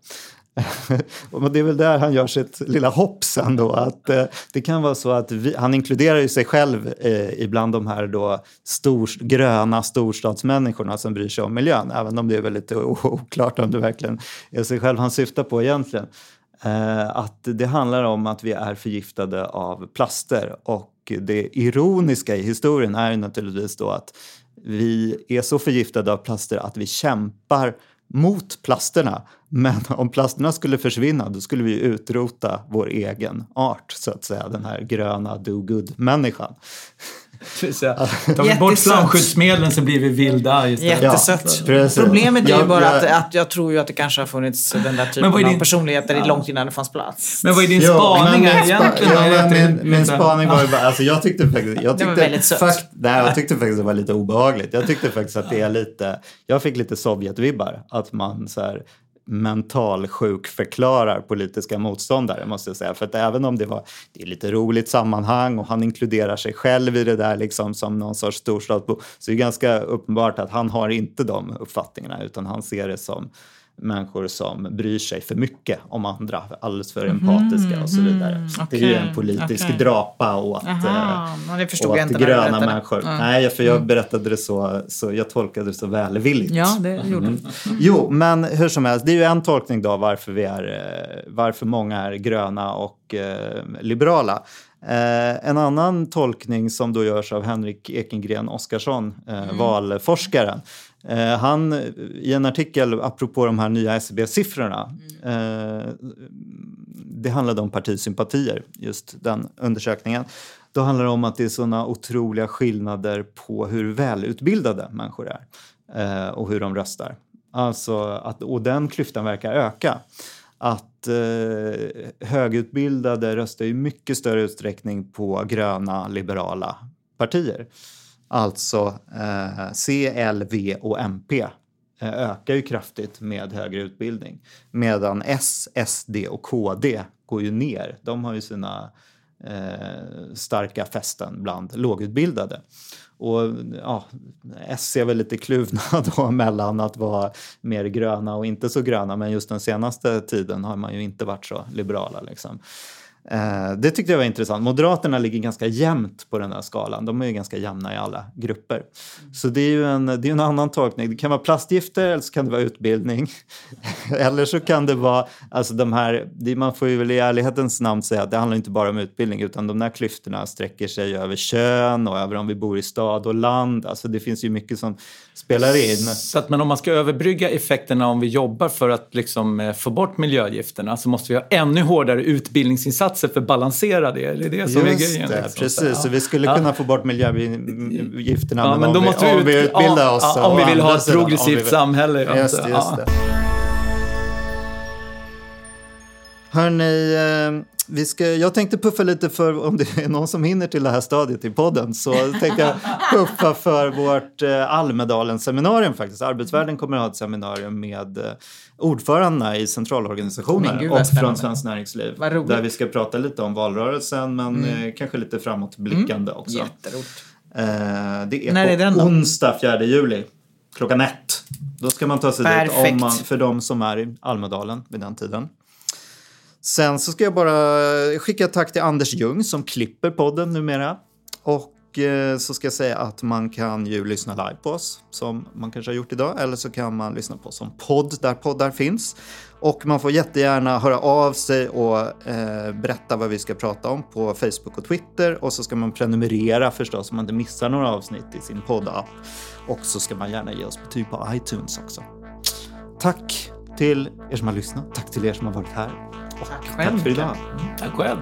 [laughs] Och det är väl där han gör sitt lilla hopp sen då. Att, eh, det kan vara så att vi, han inkluderar ju sig själv eh, ibland de här då stor, gröna storstadsmänniskorna som bryr sig om miljön. Även om det är väldigt oklart om det verkligen är sig själv han syftar på egentligen. Eh, att det handlar om att vi är förgiftade av plaster. Och det ironiska i historien är ju naturligtvis då att vi är så förgiftade av plaster att vi kämpar mot plasterna. Men [laughs] om plasterna skulle försvinna då skulle vi utrota vår egen art, så att säga. Den här gröna do-good-människan. Tar vi bort flamskyddsmedlen så blir vi vilda istället. Jättesött. Ja. Problemet är ju bara jag- att, att jag tror ju att det kanske har funnits den där typen är av din- personligheter i långt innan det fanns plats. Men vad är din Jo, spaning men min spa- egentligen? Ja, men inte- min, min spaning var ju bara, alltså jag tyckte faktiskt, jag Det var tyckte, väldigt sött. fakt, nej, jag tyckte faktiskt det var lite obehagligt. Jag tyckte faktiskt att det är lite, jag fick lite Sovjetvibbar, att man så här mentalsjukförklarar politiska motståndare måste jag säga. För att även om det var det är lite roligt sammanhang och han inkluderar sig själv i det där liksom som någon sorts storstadsbo så är det ganska uppenbart att han har inte de uppfattningarna utan han ser det som människor som bryr sig för mycket om andra, alldeles för empatiska och så vidare. Det är ju en politisk okej. drapa åt, Aha, eh, åt gröna människor. Mm. Nej, för jag berättade det så, så jag tolkade det så välvilligt. Ja, det gjorde du. Jo, men hur som helst, det är ju en tolkning då varför, vi är, eh, varför många är gröna och eh, liberala. Eh, en annan tolkning som då görs av Henrik Ekengren Oskarsson, eh, valforskaren. Eh, han, I en artikel apropå de här nya SCB-siffrorna, eh, det handlade om partisympatier, just den undersökningen. Då handlar det om att det är såna otroliga skillnader på hur välutbildade människor är eh, och hur de röstar. Alltså att, och den klyftan verkar öka. Att eh, högutbildade röstar i mycket större utsträckning på gröna liberala partier. Alltså eh, C, L, V och MP eh, ökar ju kraftigt med högre utbildning. Medan S, SD och KD går ju ner. De har ju sina eh, starka fästen bland lågutbildade. Och ja, S är väl lite kluvna [laughs] då mellan att vara mer gröna och inte så gröna men just den senaste tiden har man ju inte varit så liberala. Liksom. Eh, det tyckte jag var intressant. Moderaterna ligger ganska jämnt på den här skalan. De är ju ganska jämna i alla grupper. Så det är ju en, det är en annan tolkning. Det kan vara plastgifter eller så kan det vara utbildning. [laughs] eller så kan det vara, alltså de här, man får ju väl i ärlighetens namn säga att det handlar inte bara om utbildning utan de här klyftorna sträcker sig över kön och över om vi bor i stad och land. Alltså det finns ju mycket som spelar in. Så att, men om man ska överbrygga effekterna om vi jobbar för att liksom, eh, få bort miljögifterna så måste vi ha ännu hårdare utbildningsinsatser för att balansera det. Är det det som Just är grejen? det, liksom? precis. Så vi skulle Ja. kunna få bort miljögifterna Ja, men om, vi, vi om vi utbildar ja, oss. ja, om vi vill ha ett progressivt vi samhälle, ja. Just det, just Hörni, eh, vi ska, jag tänkte puffa lite för, om det är någon som hinner till det här stadiet i podden, så tänkte jag puffa för vårt eh, Almedalen-seminarium faktiskt. Arbetsvärlden kommer att ha ett seminarium med eh, ordförandena i centralorganisationer gud, och från. Svenskt Näringsliv. Där vi ska prata lite om valrörelsen, men eh, kanske lite framåtblickande också. Jätteroligt. Det är När på är den då? onsdag 4 juli klockan ett. Då ska man ta sig dit Perfekt. om man, för de som är i Almedalen vid den tiden. Sen så ska jag bara skicka ett tack till Anders Ljung som klipper podden numera. Och eh, så ska jag säga att man kan ju lyssna live på oss som man kanske har gjort idag. Eller så kan man lyssna på oss som podd där poddar finns. Och man får jättegärna höra av sig och eh, berätta vad vi ska prata om på Facebook och Twitter. Och så ska man prenumerera förstås så man inte missar några avsnitt i sin poddapp. Och så ska man gärna ge oss betyg på iTunes också. Tack till er som har lyssnat. Tack till er som har varit här. Och Tack tack själv. för idag. Tack själv.